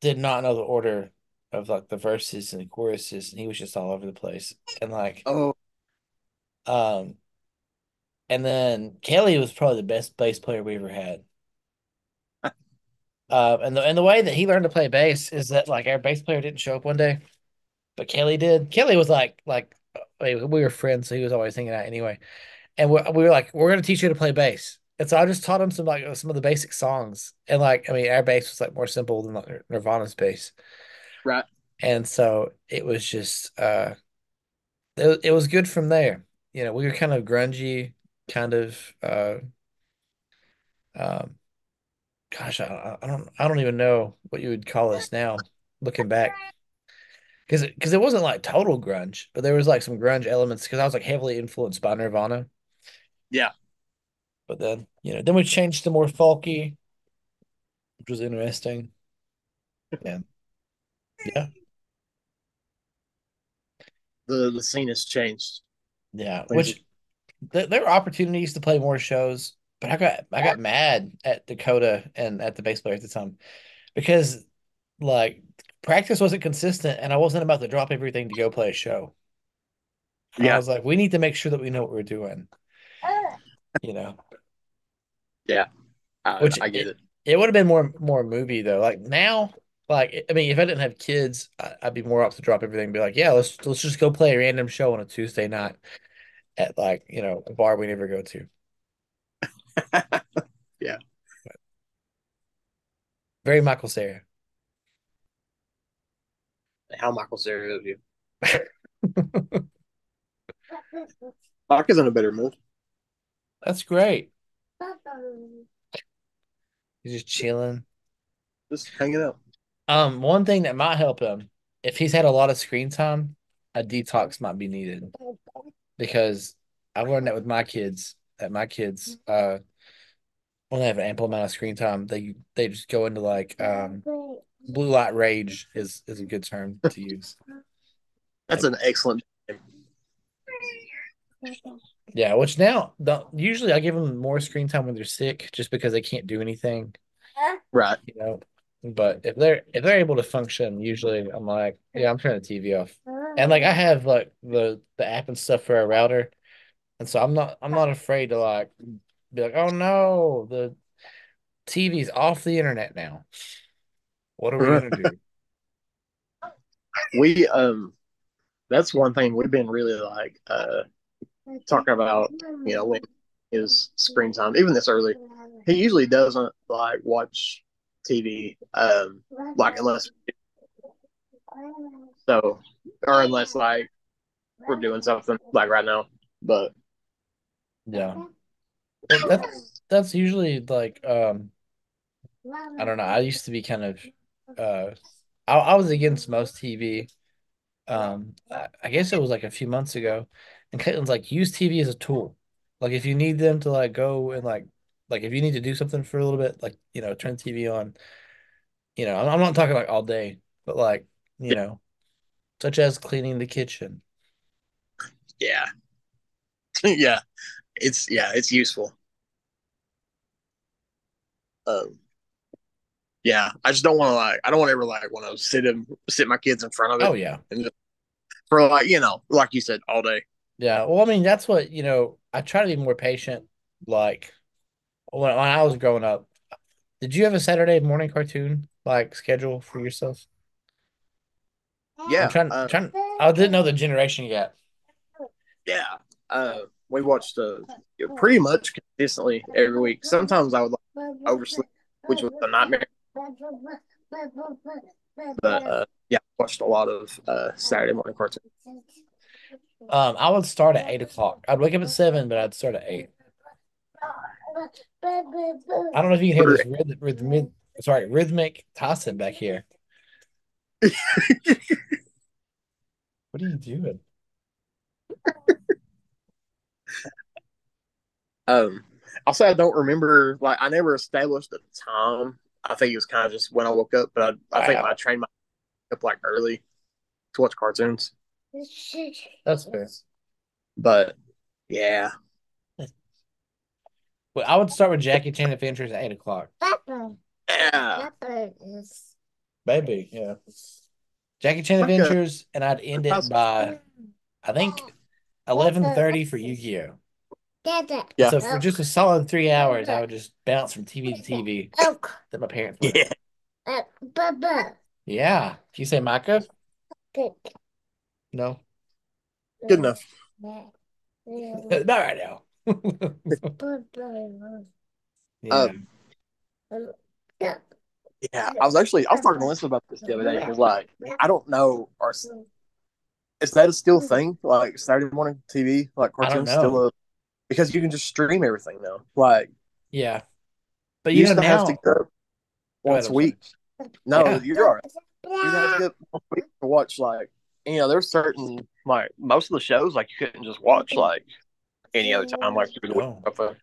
did not know the order of like the verses and the choruses, and he was just all over the place. And like, Oh, um, and then Kelly was probably the best bass player we ever had. Uh, and the and the way that he learned to play bass is that like our bass player didn't show up one day, but Kelly did. Kelly was like like we were friends, so he was always hanging out anyway. And we we were like, we're gonna teach you to play bass. And so I just taught him some like some of the basic songs. And like I mean, our bass was like more simple than like Nirvana's bass. right. And so it was just uh it, it was good from there. You know, we were kind of grungy, kind of uh um gosh, I, I don't I don't even know what you would call us now looking back. Cause it, cause it wasn't like total grunge, but there was like some grunge elements because I was like heavily influenced by Nirvana. Yeah. But then, you know, then we changed to more folky, which was interesting. Yeah, yeah, The the scene has changed. yeah. Which th there were opportunities to play more shows, but I got I got mad at Dakota and at the bass player at the time because like practice wasn't consistent and I wasn't about to drop everything to go play a show. And I was like, we need to make sure that we know what we're doing, you know. I, Which I get it. It would have been more more movie though. Like now, like I mean, if I didn't have kids, I, I'd be more up to drop everything and be like, yeah, let's let's just go play a random show on a Tuesday night at like you know a bar we never go to. Yeah. Very Michael Cera. How Michael Cera of you? Mark is in a better mood. That's great. He's just chilling. Just hanging out. Um, one thing that might help him if he's had a lot of screen time, a detox might be needed because I've learned that with my kids. That my kids, uh, when they have an ample amount of screen time, they they just go into like um blue light rage is is a good term to use. That's an excellent. Yeah, which now the, usually I give them more screen time when they're sick, just because they can't do anything, Right. you know. But if they're if they're able to function, usually I'm like, yeah, I'm turning the TV off. And like I have like the the app and stuff for a router, and so I'm not I'm not afraid to like be like, oh no, the TV's off the internet now. What are we gonna do? We um, that's one thing we've been really like uh talking about. You know, when his screen time, even this early, he usually doesn't like watch TV. Um, like unless so, or unless like we're doing something like right now. But Yeah, that's that's usually like um I don't know. I used to be kind of uh I, I was against most TV. Um I, I guess it was like a few months ago. And Caitlin's like, use TV as a tool. Like if you need them to like go and like like if you need to do something for a little bit, like, you know, turn TV on. You know, I'm, I'm not talking like all day, but like, you know, such as cleaning the kitchen. yeah, yeah, it's yeah, it's useful. Um, yeah, I just don't want to like, I don't want to ever like want to sit him, sit my kids in front of it Oh yeah. for like you know, like you said, all day. Yeah. Well, I mean, that's what, you know, I try to be more patient. Like when, when I was growing up, did you have a Saturday morning cartoon like schedule for yourself? Yeah, I'm trying, uh, trying, I didn't know the generation yet. yeah. Uh, we watched uh, pretty much consistently every week. Sometimes I would like, oversleep, which was a nightmare. But uh, yeah, I watched a lot of uh, Saturday morning cartoons. Um, I would start at eight o'clock. I'd wake up at seven, but I'd start at eight. I don't know if you can hear this rhythm, rhythm, sorry, rhythmic tossing back here. what are you doing? Um, I'll say I don't remember. Like, I never established a time. I think it was kind of just when I woke up. But I, I think Wow. I trained my up like early to watch cartoons. That's fair. But yeah, Well, I would start with Jackie Chan Adventures at eight o'clock. yeah, Maybe, yeah. Jackie Chan Like a- Adventures, and I'd end it by I think eleven thirty for Yu-Gi-Oh. Yeah. So for just a solid three hours, I would just bounce from TV to TV that my parents would. yeah. Yeah. If you say Micah, no, Good enough. not right now. yeah. Um, Yeah, I was actually I was talking to Lisa about this the other day because like I don't know, or is that a still thing? Like Saturday morning TV, like cartoons still a because you can just stream everything now. Like yeah. But you you know used to have to go Go once a week. No, Yeah. you're right. You have to go once a week to watch like you know there's certain like most of the shows like you couldn't just watch like any other time like you would No. watch oh.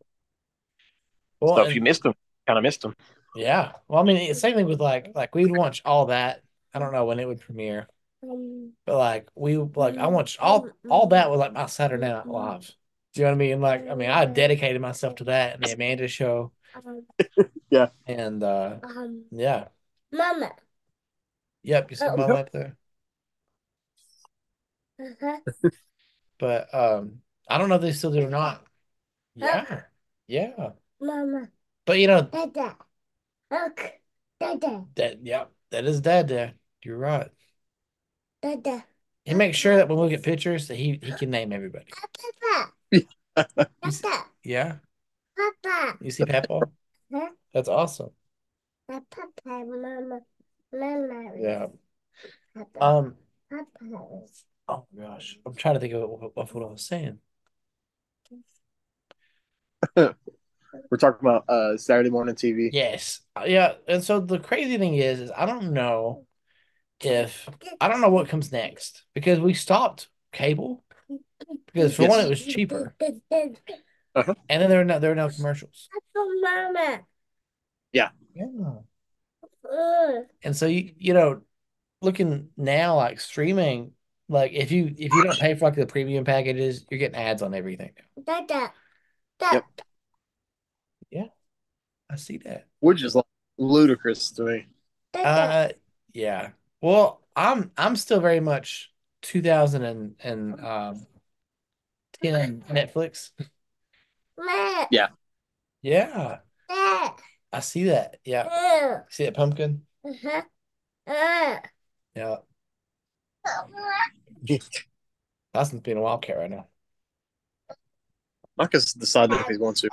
well, So if and- you missed them, kind of missed them. yeah. Well, I mean, it's same thing with like like we would watch all that. I don't know when it would premiere, um, but like we like I um, watched all all that was like my Saturday Night mm-hmm. Live. Do you know what I mean? Like, I mean, I dedicated myself to that and the Amanda Show, Yeah. and uh yeah, Mama. yep. You see Oh. mom up there, but um, I don't know if they still do or not. Yeah, yeah. Mama. But you know Dada. Look. Dada. that, yep, that is dad. There, you're right. Dada. He makes sure that when we look at pictures that he he can name everybody. Papa. You see- Papa. Yeah, Papa. you see Papa? Huh? That's awesome. Papa. Mama. Mama. Yeah. Papa. Um. Papa. Oh gosh, I'm trying to think of what, of what I was saying. We're talking about uh Saturday morning TV. Yes. Uh, Yeah. And so the crazy thing is, is I don't know if I don't know what comes next because we stopped cable because for Yes. one it was cheaper Uh-huh. and then there are no there are no commercials. Mama. Yeah. Uh, And so you you know, looking now like streaming, like if you if you don't pay for like the premium packages, you're getting ads on everything. Dada. Dada. Yep. Yeah, I see that. Which is like ludicrous to me. Uh, yeah. Well, I'm I'm still very much 2000 and and um 10 Netflix. Yeah. Yeah, I see that. Yeah, see that pumpkin. Uh-huh. Uh. Yeah, Dawson's being a wildcat right now. Micah's deciding if he's going to.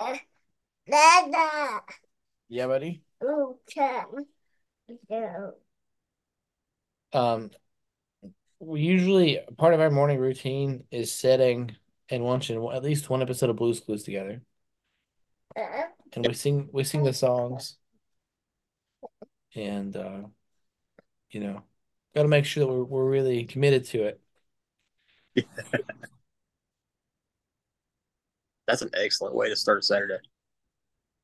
Yeah, buddy. Okay. Yeah. Um, we usually part of our morning routine is setting and watching at least one episode of Blue's Clues together, Uh, and we sing we sing the songs, and uh, you know, got to make sure that we're we're really committed to it. That's an excellent way to start a Saturday.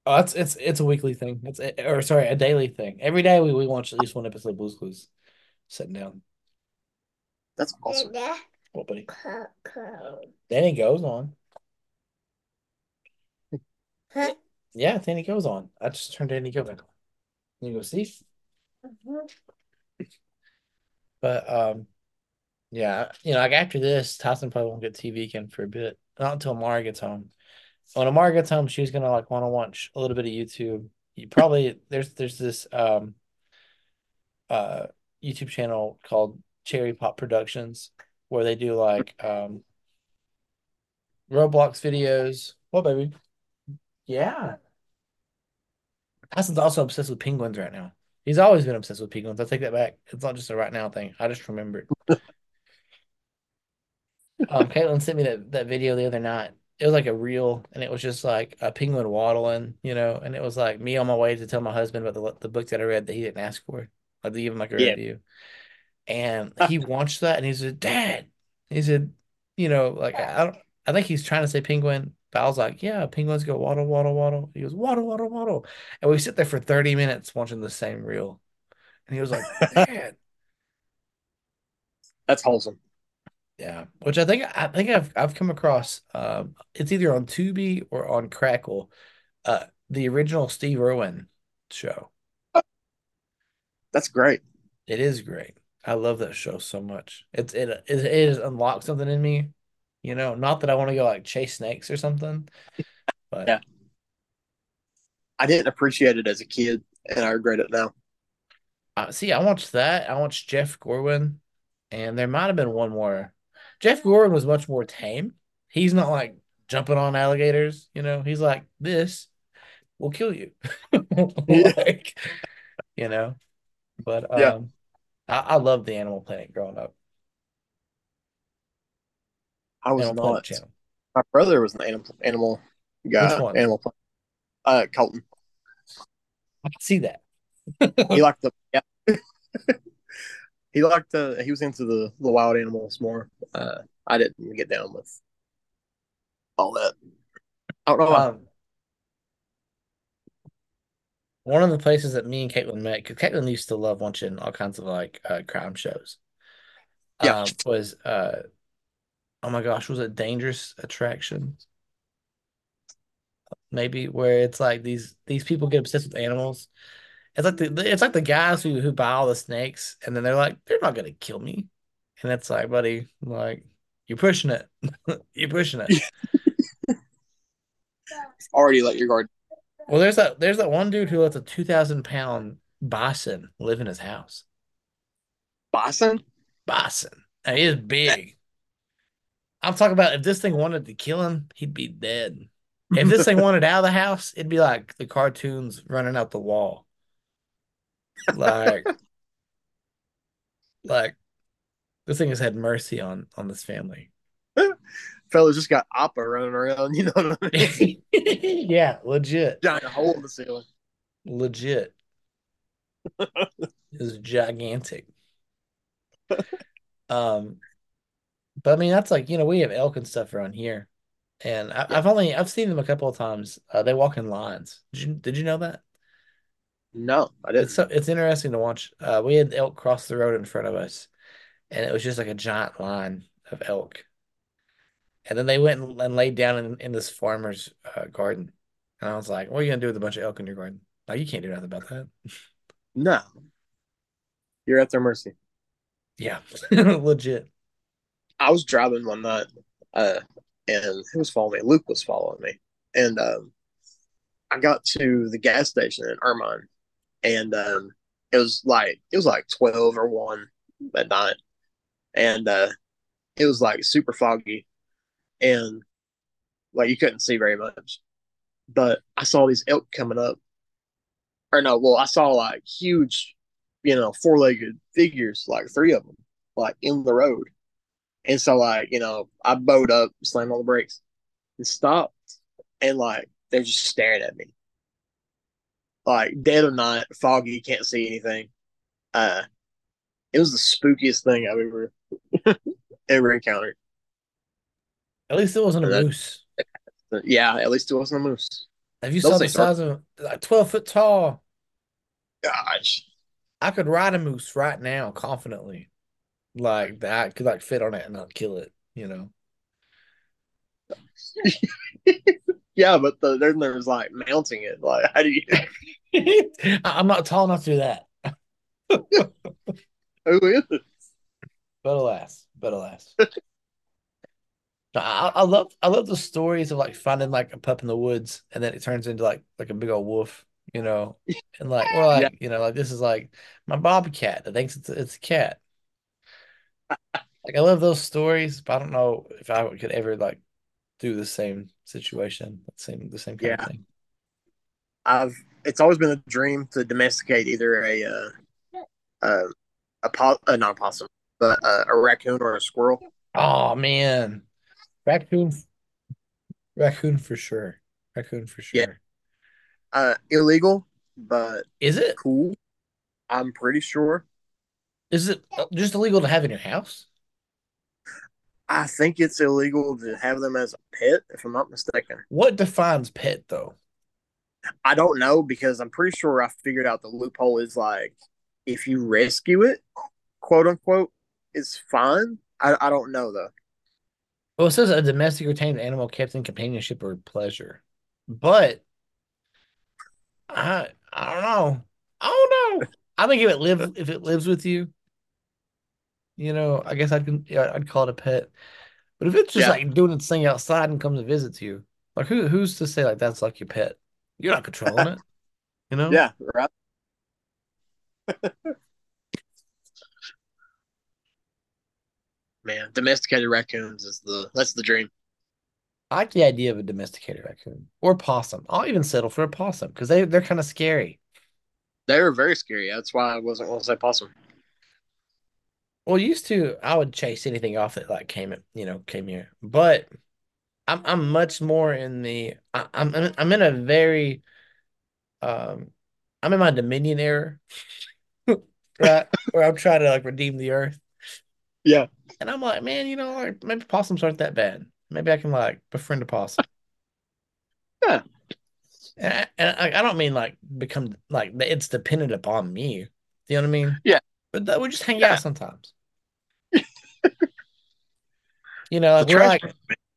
Oh, it's it's it's a weekly thing. It's or sorry, a daily thing. Every day we, we watch at least one episode of Blue's Clues. Sitting down. That's awesome. Buddy? Coco. Danny Go's on. Huh? Yeah, he goes on. I just turned Danny Go back on. You go see. Mhm. But um, yeah, you know, like after this, Tyson probably won't get TV again for a bit. Not until Amara gets home. When Amara gets home, she's gonna like want to watch a little bit of YouTube. You probably there's there's this um uh YouTube channel called Cherry Pop Productions where they do like um Roblox videos. What baby? Yeah. Tyson's also obsessed with penguins right now. He's always been obsessed with penguins. I take that back. It's not just a right now thing. I just remembered. um, Caitlin sent me that, that video the other night it was like a reel, and it was just like a penguin waddling, you know, and it was like me on my way to tell my husband about the the book that I read that he didn't ask for, like to give him like a Yeah. review, and he watched that and he said, "Dad," he said, you know, like I don't, I think he's trying to say penguin, but I was like, "Yeah, penguins go waddle, waddle, waddle." He goes, "Waddle, waddle, waddle," and we sit there for thirty minutes watching the same reel, and he was like, "Dad." That's wholesome. Yeah, which I think I think I've I've come across. Um, it's either on Tubi or on Crackle. Uh, the original Steve Irwin show. That's great. It is great. I love that show so much. It's it it, it has unlocked something in me. You know, not that I want to go like chase snakes or something, but Yeah. I didn't appreciate it as a kid, and I regret it now. uh, see, I watched that. I watched Jeff Corwin, and there might have been one more. Jeff Corwin was much more tame. He's not like jumping on alligators. You know, he's like this will kill you. Like, you know, but Yeah. I, I loved the Animal Planet growing up. I was Animal Planet not. channel. My brother was an animal animal guy. Which one? Animal. Planet. Uh, Colton. I can see that. He liked the. Yeah. he liked the. He was into the the wild animals more. Uh, I didn't get down with all that. I don't know. why. Um, one of the places that me and Caitlin met, because Caitlin used to love watching all kinds of like uh, crime shows. Yeah. Um, was uh, oh my gosh, was it Dangerous Attractions? Maybe where it's like these these people get obsessed with animals. It's like the it's like the guys who who buy all the snakes and then they're like they're not gonna kill me, and it's like buddy, like you're pushing it, you're pushing it. Already let your guard. Well, there's that there's that one dude who lets a two thousand pound bison live in his house. Bison. Bison. And he is big. I'm talking about if this thing wanted to kill him, he'd be dead. If this thing wanted out of the house, it'd be like the cartoons running out the wall. Like, like this thing has had mercy on on this family. Fellas just got Appa running around. You know what I mean? yeah, legit. Giant hole in the ceiling. legit is gigantic. Um, but I mean that's like you know we have elk and stuff around here, and I, I've only I've seen them a couple of times. Uh, they walk in lines. Did you did you know that? No, I didn't. It's so it's interesting to watch. Uh, we had elk cross the road in front of us, and it was just like a giant line of elk. And then they went and, and laid down in, in this farmer's uh, garden, and I was like, "What are you gonna do with a bunch of elk in your garden? Like you can't do nothing about that." No. You're at their mercy. Yeah, legit. I was driving one night, uh, and who was following me? Luke was following me, and um, I got to the gas station in Irvine, and um, it was like it was like twelve or one at night, and uh, it was like super foggy, and like you couldn't see very much, but I saw these elk coming up, or no, well I saw like huge, you know, four legged figures, like three of them, like in the road. And so, like, you know, I bowed up, slammed on the brakes, and stopped. And, like, they're just staring at me. Like, dead of night, foggy, can't see anything. Uh, it was the spookiest thing I've ever, ever encountered. At least it wasn't a That- moose. Yeah, at least it wasn't a moose. If you Those saw the things are- size of like 12 foot tall, Gosh. I could ride a moose right now confidently. Like that could like fit on it and not kill it, you know. Yeah, but the, then there's like mounting it. Like, how do you, I'm not tall enough to do that. who is? But alas, but alas. I, I love I love the stories of like finding like a pup in the woods and then it turns into like like a big old wolf, you know, and like or like Yeah. you know like this is like my bobcat that thinks it's it's a cat. Like I love those stories, but I don't know if I could ever like do the same situation, the same the same kind Yeah. of thing. I've it's always been a dream to domesticate either a uh, uh, a po- uh, not a possum, but uh, a raccoon or a squirrel. Oh man, raccoon Raccoon for sure. Raccoon for sure. Yeah. sure. Uh, illegal, but Is it? cool. I'm pretty sure. Is it uh, just illegal to have in your house? I think it's illegal to have them as a pet, if I'm not mistaken. What defines pet though? I don't know because I'm pretty sure I figured out the loophole is like if you rescue it, quote unquote, it's fine. I, I don't know though. Well, it says a domestic or tamed animal kept in companionship or pleasure. But I I don't know. I don't know. I think if it live if it lives with you, you know, I guess I'd I'd call it a pet. But if it's just Yeah. like doing its thing outside and comes and visits you, like who who's to say like that's like your pet? You're not controlling it, you know? Yeah, right. Man, domesticated raccoons is the that's the dream. I like the idea of a domesticated raccoon or possum. I'll even settle for a possum because they they're kind of scary. They were very scary. That's why I wasn't going to say possum. Well, used to I would chase anything off that like came you know came here, but I'm I'm much more in the I, I'm I'm I'm in a very um I'm in my Dominion era, right? Where I'm trying to like redeem the earth, Yeah. and I'm like, man, you know, like maybe possums aren't that bad. Maybe I can like befriend a possum. Yeah. And I, and I, I don't mean like become like it's dependent upon me. You know what I mean? Yeah. But that we just hang Yeah. out sometimes. you know, like we're like,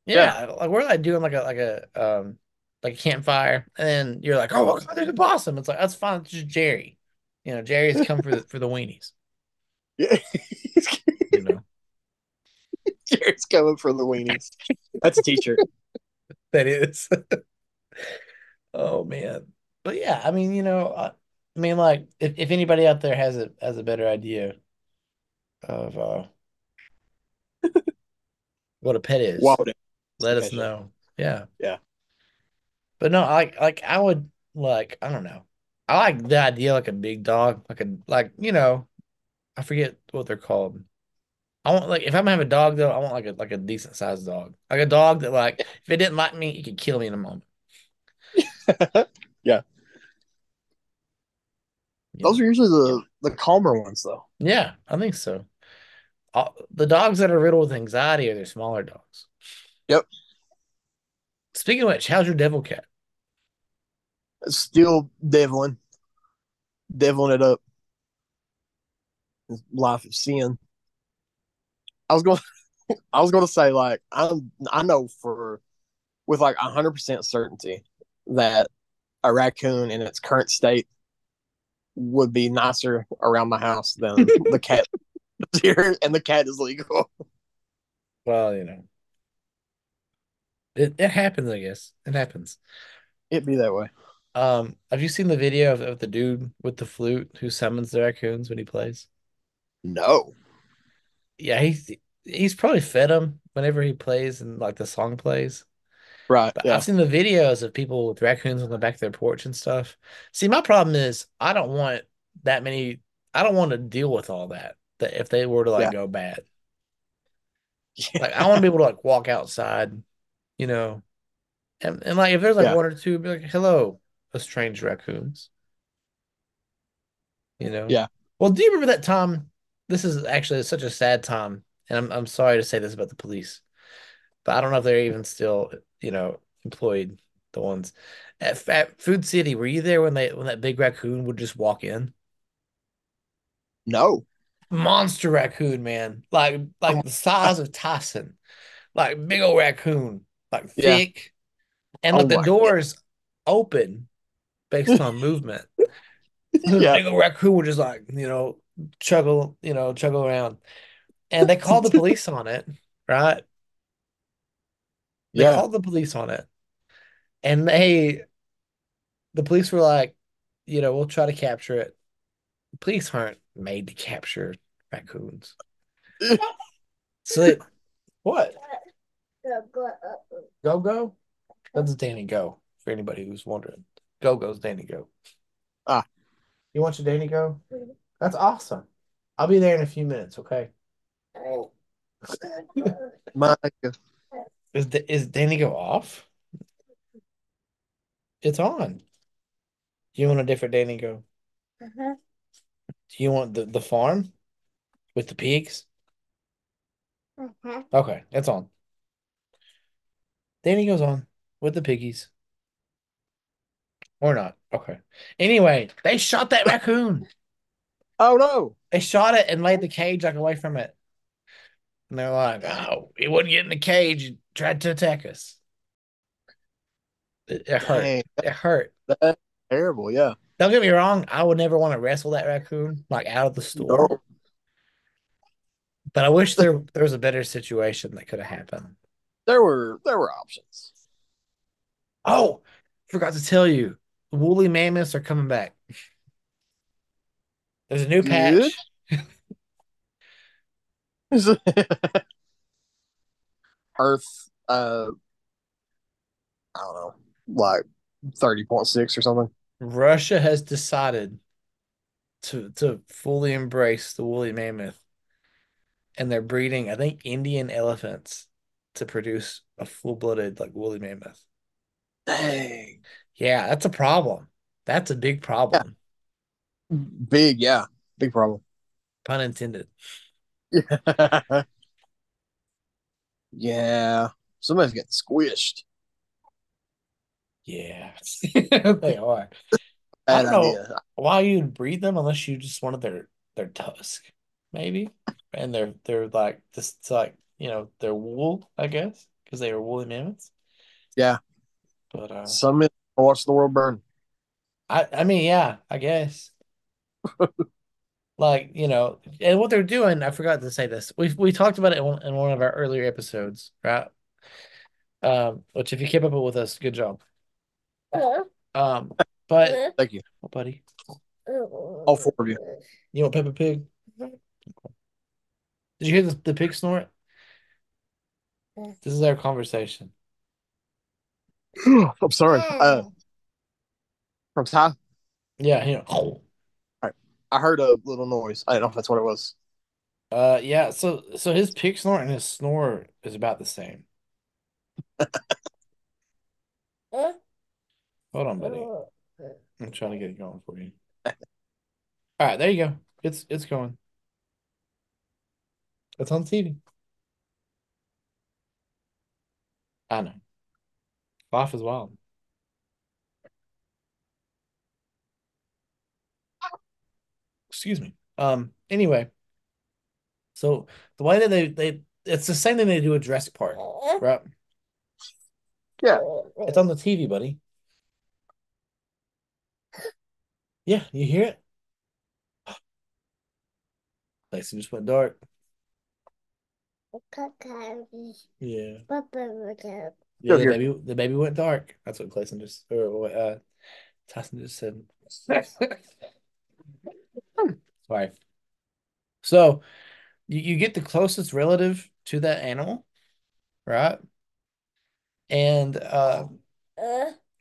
yeah, like we're like doing like a like a um like a campfire, and then you're like, oh, well, there's a possum. It's like that's fine. It's just Jerry. You know, Jerry's come for the for the weenies. Yeah. You know, Jared's coming for the weenies. That's a t-shirt. that is. oh man, but yeah, I mean, you know, I, I mean, like if if anybody out there has a has a better idea of uh what a pet is. Wow. let us know. Yeah. Yeah. But no, I like like I would like I don't know. I like the idea like a big dog, like a like you know, I forget what they're called. I want like if I'm gonna have a dog though, I want like a like a decent sized dog, like a dog that like if it didn't like me, it could kill me in a moment. Yeah. Those are usually the the calmer ones though. Yeah, I think so. Uh, the dogs that are riddled with anxiety are the smaller dogs. Yep. Speaking of which, how's your devil cat? Still deviling. Deviling it up. Life of sin. I was going I was gonna say like I'm I know for with like hundred percent certainty that a raccoon in its current state would be nicer around my house than the cat here and the cat is legal. Well, you know, it it happens. I guess it happens. It'd be that way. Um, have you seen the video of, of the dude with the flute who summons the raccoons when he plays? No. Yeah, he's he's probably fed them whenever he plays and like the song plays. Right. Yeah. I've seen the videos of people with raccoons on the back of their porch and stuff. See, my problem is I don't want that many. I don't want to deal with all that. That if they were to like Yeah. go bad, like I want to be able to like walk outside, you know, and and like if there's like Yeah. one or two, be like, "Hello, strange raccoons," you know. Yeah. Well, do you remember that time? This is actually such a sad time, and I'm I'm sorry to say this about the police, but I don't know if they're even still, you know, employed. The ones at, at Food City. Were you there when they when that big raccoon would just walk in? No. Monster raccoon, man, like like Oh. the size of Tyson, like big old raccoon, like Yeah. thick, and Oh like the my doors open based on movement. The Yeah. big old raccoon would just like you know chuggle, you know, chuggle around, and they called the police on it, right? They Yeah. called the police on it, and they, the police were like, you know, we'll try to capture it. Police aren't made to capture raccoons. So they, what? Go, go. Go go? That's Danny Go. For anybody who's wondering, Go Go's Danny Go. Ah. you want your Danny Go? That's awesome. I'll be there in a few minutes. Okay. My Is Da- is Danny Go off? It's on. Do you want a different Danny Go? Uh-huh. Do you want the, the farm with the pigs? Uh-huh. Okay, it's on. Danny Go's on with the piggies. Or not. Okay. Anyway, they shot that raccoon. Oh no! They shot it and laid the cage like away from it. And they're like, oh, it wouldn't get in the cage. It tried to attack us. It, it hurt. Dang, It hurt. that's terrible. Yeah. Don't get me wrong. I would never want to wrestle that raccoon like out of the store. No. But I wish there there was a better situation that could have happened. There were there were options. Oh, forgot to tell you, woolly mammoths are coming back. There's a new patch. Earth, uh, I don't know, like thirty point six or something. Russia has decided to to fully embrace the woolly mammoth, and they're breeding, I think, Indian elephants to produce a full-blooded like woolly mammoth. Dang, Yeah, that's a problem. That's a big problem. Big, yeah, big problem. Pun intended. yeah, yeah. somebody's getting squished. Yeah, they are. I don't know. Why you'd breed them unless you just wanted their their tusk, maybe, and they're they're like just like you know their wool, I guess, because they are woolly mammoths. Yeah. But uh, Some men watch the world burn. I I mean, yeah, I guess. Like, you know, and what they're doing, I forgot to say this. We we talked about it in one, in one of our earlier episodes, right? Um, which if you keep up with us, good job. Uh, Um, but Thank you, oh, buddy, all four of you. you want Peppa Pig? Did you hear the, the pig snort? This is our conversation. I'm sorry. Uh, from Ty, Yeah, you know. I heard a little noise. I don't know if that's what it was. Uh, yeah. So so his pig snort and his snore is about the same. Uh, Hold on, buddy. uh, I'm trying to get it going for you. All right, there you go. It's it's going. It's on TV. I know. Life is wild. Excuse me. Um, anyway, so the way that they they it's the same thing they do at Jurassic Park, right? Yeah. It's on the TV, buddy. Yeah, you hear it? Place just went dark. Yeah. Yeah, the baby the baby went dark. That's what Clayton just or what uh Tyson just said. Sorry. So you, you get the closest relative to that animal, right? And uh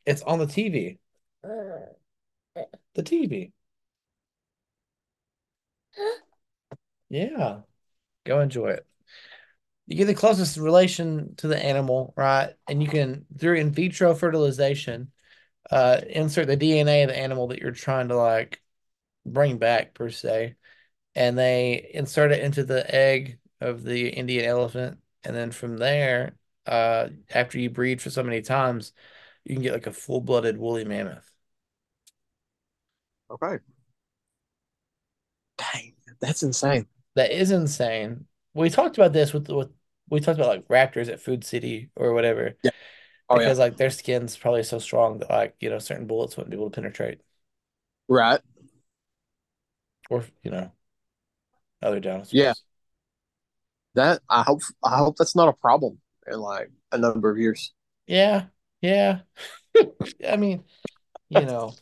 it's on the TV. The TV. Yeah. Go enjoy it. You get the closest relation to the animal, right? And you can, through in vitro fertilization, uh, insert the DNA of the animal that you're trying to like bring back, per se. And they insert it into the egg of the Indian elephant. And then from there, uh, after you breed for so many times, you can get like a full-blooded woolly mammoth. Okay. Dang, that's insane. That is insane. We talked about this with with we talked about like raptors at Food City or whatever. Yeah. Oh, yeah. because like their skin's probably so strong that like you know certain bullets wouldn't be able to penetrate, Right. Or you know, other dinosaurs. Yeah. That I hope I hope that's not a problem in like a number of years. yeah, yeah. I mean, you know,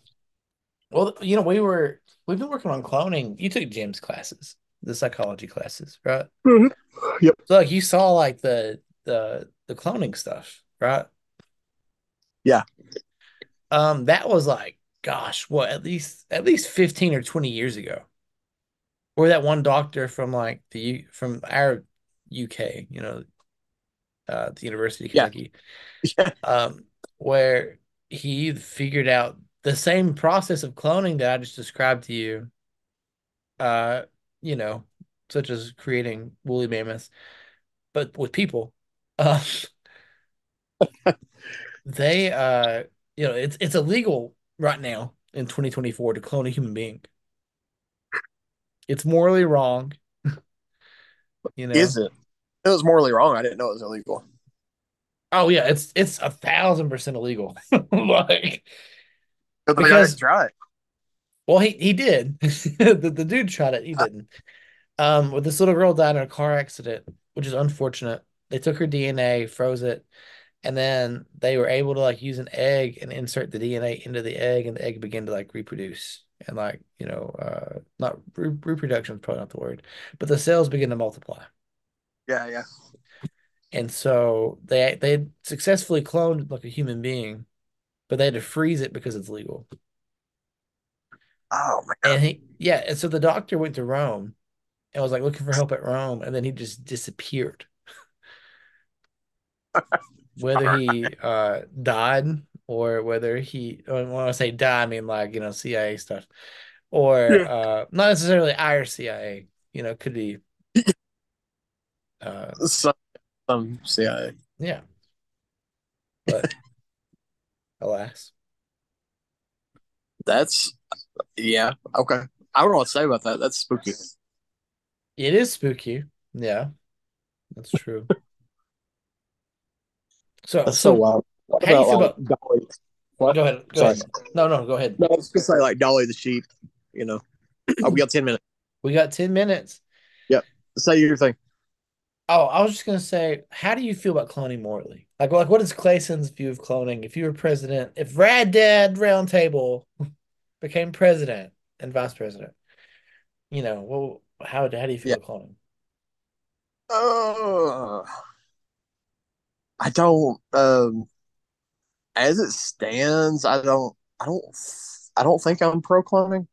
well, you know, we were we've been working on cloning. You took Jim's classes, the psychology classes, right? Yep. So like you saw like the the the cloning stuff, right? Yeah. Um, that was like, gosh, what at least at least 15 or 20 years ago. Or that one doctor from like the U from our UK, you know, uh the University of Kentucky, Yeah. um, where he figured out the same process of cloning that I just described to you. Uh, you know, such as creating woolly mammoths, but with people. Uh, they uh, you know, it's it's illegal right now in 2024 to clone a human being. It's morally wrong. You know, Is it? It was morally wrong. I didn't know it was illegal. oh yeah, it's it's a thousand percent illegal. Like, But the Because- guys tried. well, he he did. the, the dude tried it. He didn't. Um, well, this little girl died in a car accident, which is unfortunate. They took her DNA, froze it, and then they were able to like use an egg and insert the DNA into the egg, and the egg began to like reproduce and like you know, uh, not re reproduction is probably not the word, but the cells begin to multiply. Yeah, yeah. And so they they had successfully cloned like a human being, but they had to freeze it because it's legal. Oh my god. And he yeah, and so the doctor went to Rome and was like looking for help at Rome, and then he just disappeared. Whether he uh died or whether he when I say die, I mean like, you know, CIA stuff. Or Yeah. uh not necessarily our CIA, you know, could be uh Some, some CIA. yeah. But alas. That's yeah. Okay. I don't know what to say about that. That's spooky. It is spooky. Yeah, that's true. So, That's so so wild. What how you feel like, Dolly? What? go ahead. Go Sorry. ahead. No, no, go ahead. No, I was gonna say like Dolly the sheep. You know. Oh, we got ten minutes. We got 10 minutes. Yep. Say your thing. Oh, I was just gonna say, how do you feel about cloning morally? Like, like what is Clayson's view of cloning? If you were president, if Rad Dad Roundtable became president and vice president, you know, well, how how do you feel Yeah. about cloning? Uh, I don't. Um, as it stands, I don't. I don't. I don't think I'm pro cloning.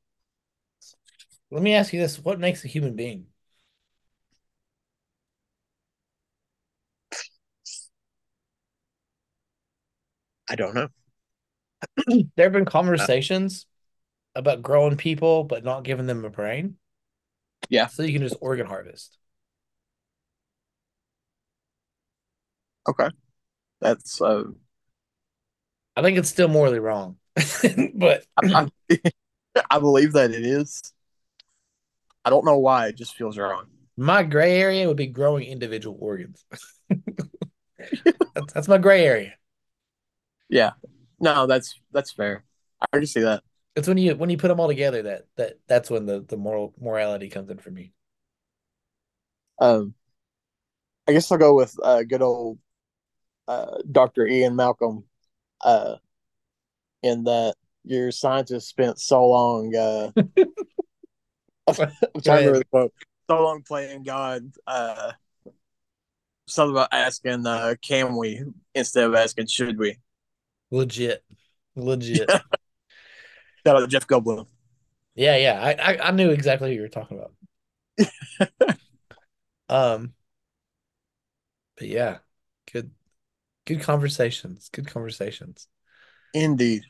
Let me ask you this: What makes a human being? I don't know. There have been conversations about growing people but not giving them a brain. Yeah. So you can just organ harvest. Okay, that's. Uh, I think it's still morally wrong. but I, I, believe that it is. I don't know why. It just feels wrong. my gray area would be growing individual organs. that's, that's my gray area. Yeah. No, that's that's fair. I can see that. It's when you when you put them all together that that that's when the the moral morality comes in for me. Um, I guess I'll go with uh, good old uh, Dr. Ian Malcolm. Uh, in that your scientist spent so long. Uh, I'm trying to remember the quote. So long playing God. Uh, something about asking, uh, "Can we?" instead of asking, "Should we?" Legit, legit. Shout out to Jeff Goldblum. Yeah, yeah. I, I I knew exactly who you were talking about. um, but yeah, good, good conversations. Good conversations. Indeed.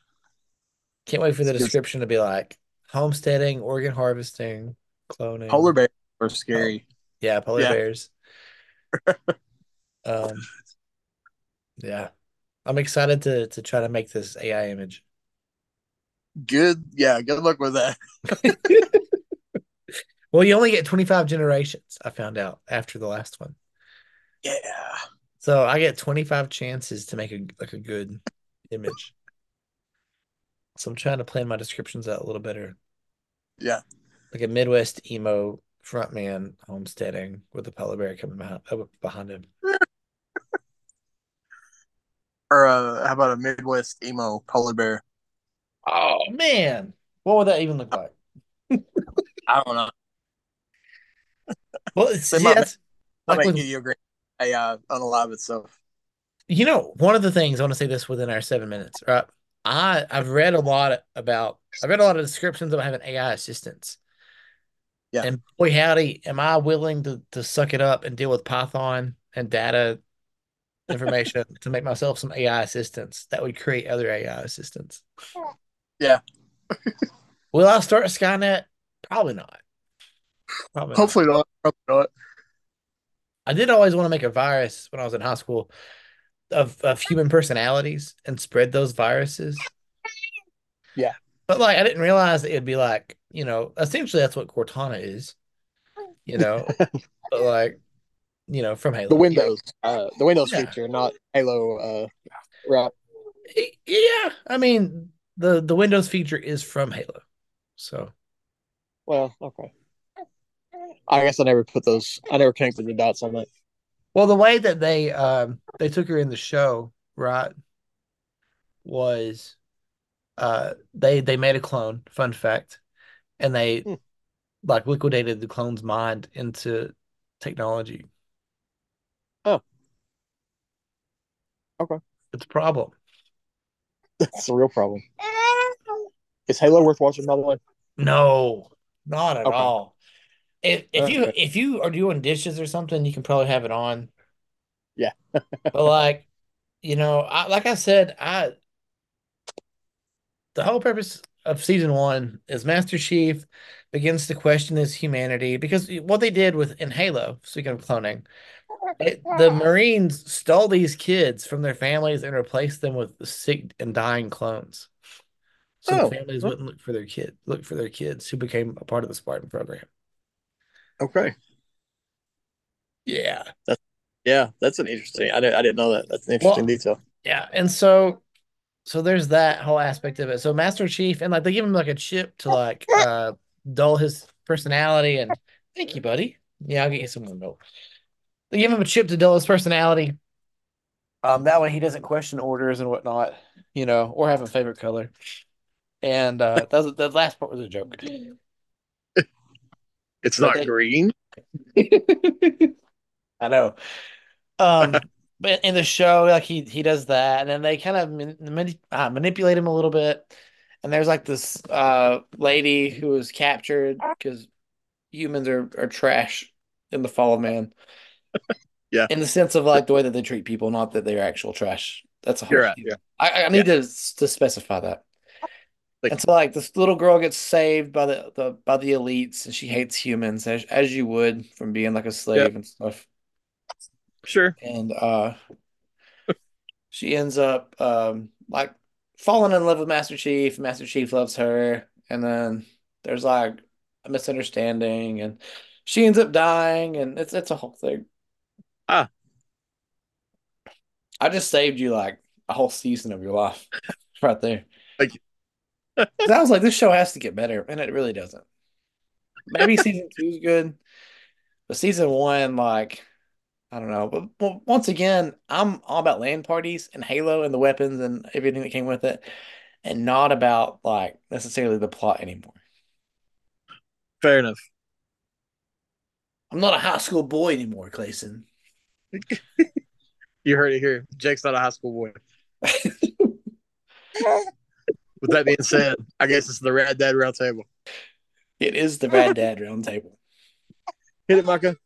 Can't wait for the description to be like homesteading, organ harvesting, cloning. Polar bears are scary. Yeah, polar Yeah. bears. Um, yeah, I'm excited to to try to make this AI image. Good. Yeah. Good luck with that. Well, you only get 25 generations, I found out after the last one. Yeah. So I get 25 chances to make a like a good image. So I'm trying to plan my descriptions out a little better. Yeah. Like a Midwest emo frontman homesteading with a polar bear coming behind, uh, behind him. Or uh, how about a Midwest emo polar bear? Oh man, what would that even look like? I don't know. Well, it's, see, might that's I like make with, video game AI unalive uh, itself. you know, one of the things I want to say this within our seven minutes, right? I I've read a lot about I've read a lot of descriptions about having AI assistants. Yeah. And boy howdy, am I willing to to suck it up and deal with Python and data information to make myself some AI assistants that would create other AI assistants. Yeah. Will I start Skynet? Probably not. Probably not. Hopefully not. Probably not. I did always want to make a virus when I was in high school of, of human personalities and spread those viruses. Yeah. But like I didn't realize that it'd be like, you know, essentially that's what Cortana is. You know, but like, you know, from Halo. The Windows, uh, the Windows Yeah. feature, not Halo. Uh. Yeah, I mean the the Windows feature is from Halo. So Well, okay. I guess I never put those. I never connected the dots on that. Well, the way that they um they took her in the show, right, was uh they they made a clone, fun fact, and they Hmm. like liquidated the clone's mind into technology. Oh. Okay. It's a problem. That's a real problem. Is Halo worth watching? By the way, No, not at Okay. all. If if you if you are doing dishes or something, you can probably have it on. Yeah. But like, you know, I like I said, I the whole purpose of season one is Master Chief begins to question his humanity because what they did with in Halo, speaking of cloning, it, the Marines stole these kids from their families and replaced them with sick and dying clones. So Oh. families wouldn't look for their kid, look for their kids who became a part of the Spartan program. Okay. Yeah. That's Yeah, that's an interesting. I didn't. I didn't know that. That's an interesting detail. Yeah, and so so there's that whole aspect of it. So Master Chief and like they give him like a chip to like uh dull his personality and thank you, buddy. Yeah, I'll get you some more milk. They give him a chip to dull his personality. Um, that way he doesn't question orders and whatnot, you know, or have a favorite color. And uh that was the last part was a joke. It's not they- green. I know. Um, but in the show, like he he does that, and then they kind of man, mani- uh, manipulate him a little bit. And there's like this uh lady who was captured because humans are are trash in the Fall of Man. Yeah. In the sense of like the way that they treat people, not that they're actual trash. That's a whole. Right. Yeah. I, I need to to specify that. Like- and so like this little girl gets saved by the, the by the elites and she hates humans as as you would from being like a slave and stuff. Sure. And uh she ends up um like falling in love with Master Chief. Master Chief loves her, and then there's like a misunderstanding and she ends up dying and it's it's a whole thing. Ah. I just saved you like a whole season of your life right there. Thank you. 'Cause I was like, this show has to get better, and it really doesn't. Maybe season two is good, but season one, like, I don't know. But, but once again, I'm all about LAN parties and Halo and the weapons and everything that came with it, and not about like necessarily the plot anymore. Fair enough. I'm not a high school boy anymore, Clayson. You heard it here. Jake's not a high school boy. With that being said, I guess it's the Rad Dad Roundtable. It is the Rad Dad Roundtable. Hit it, Micah.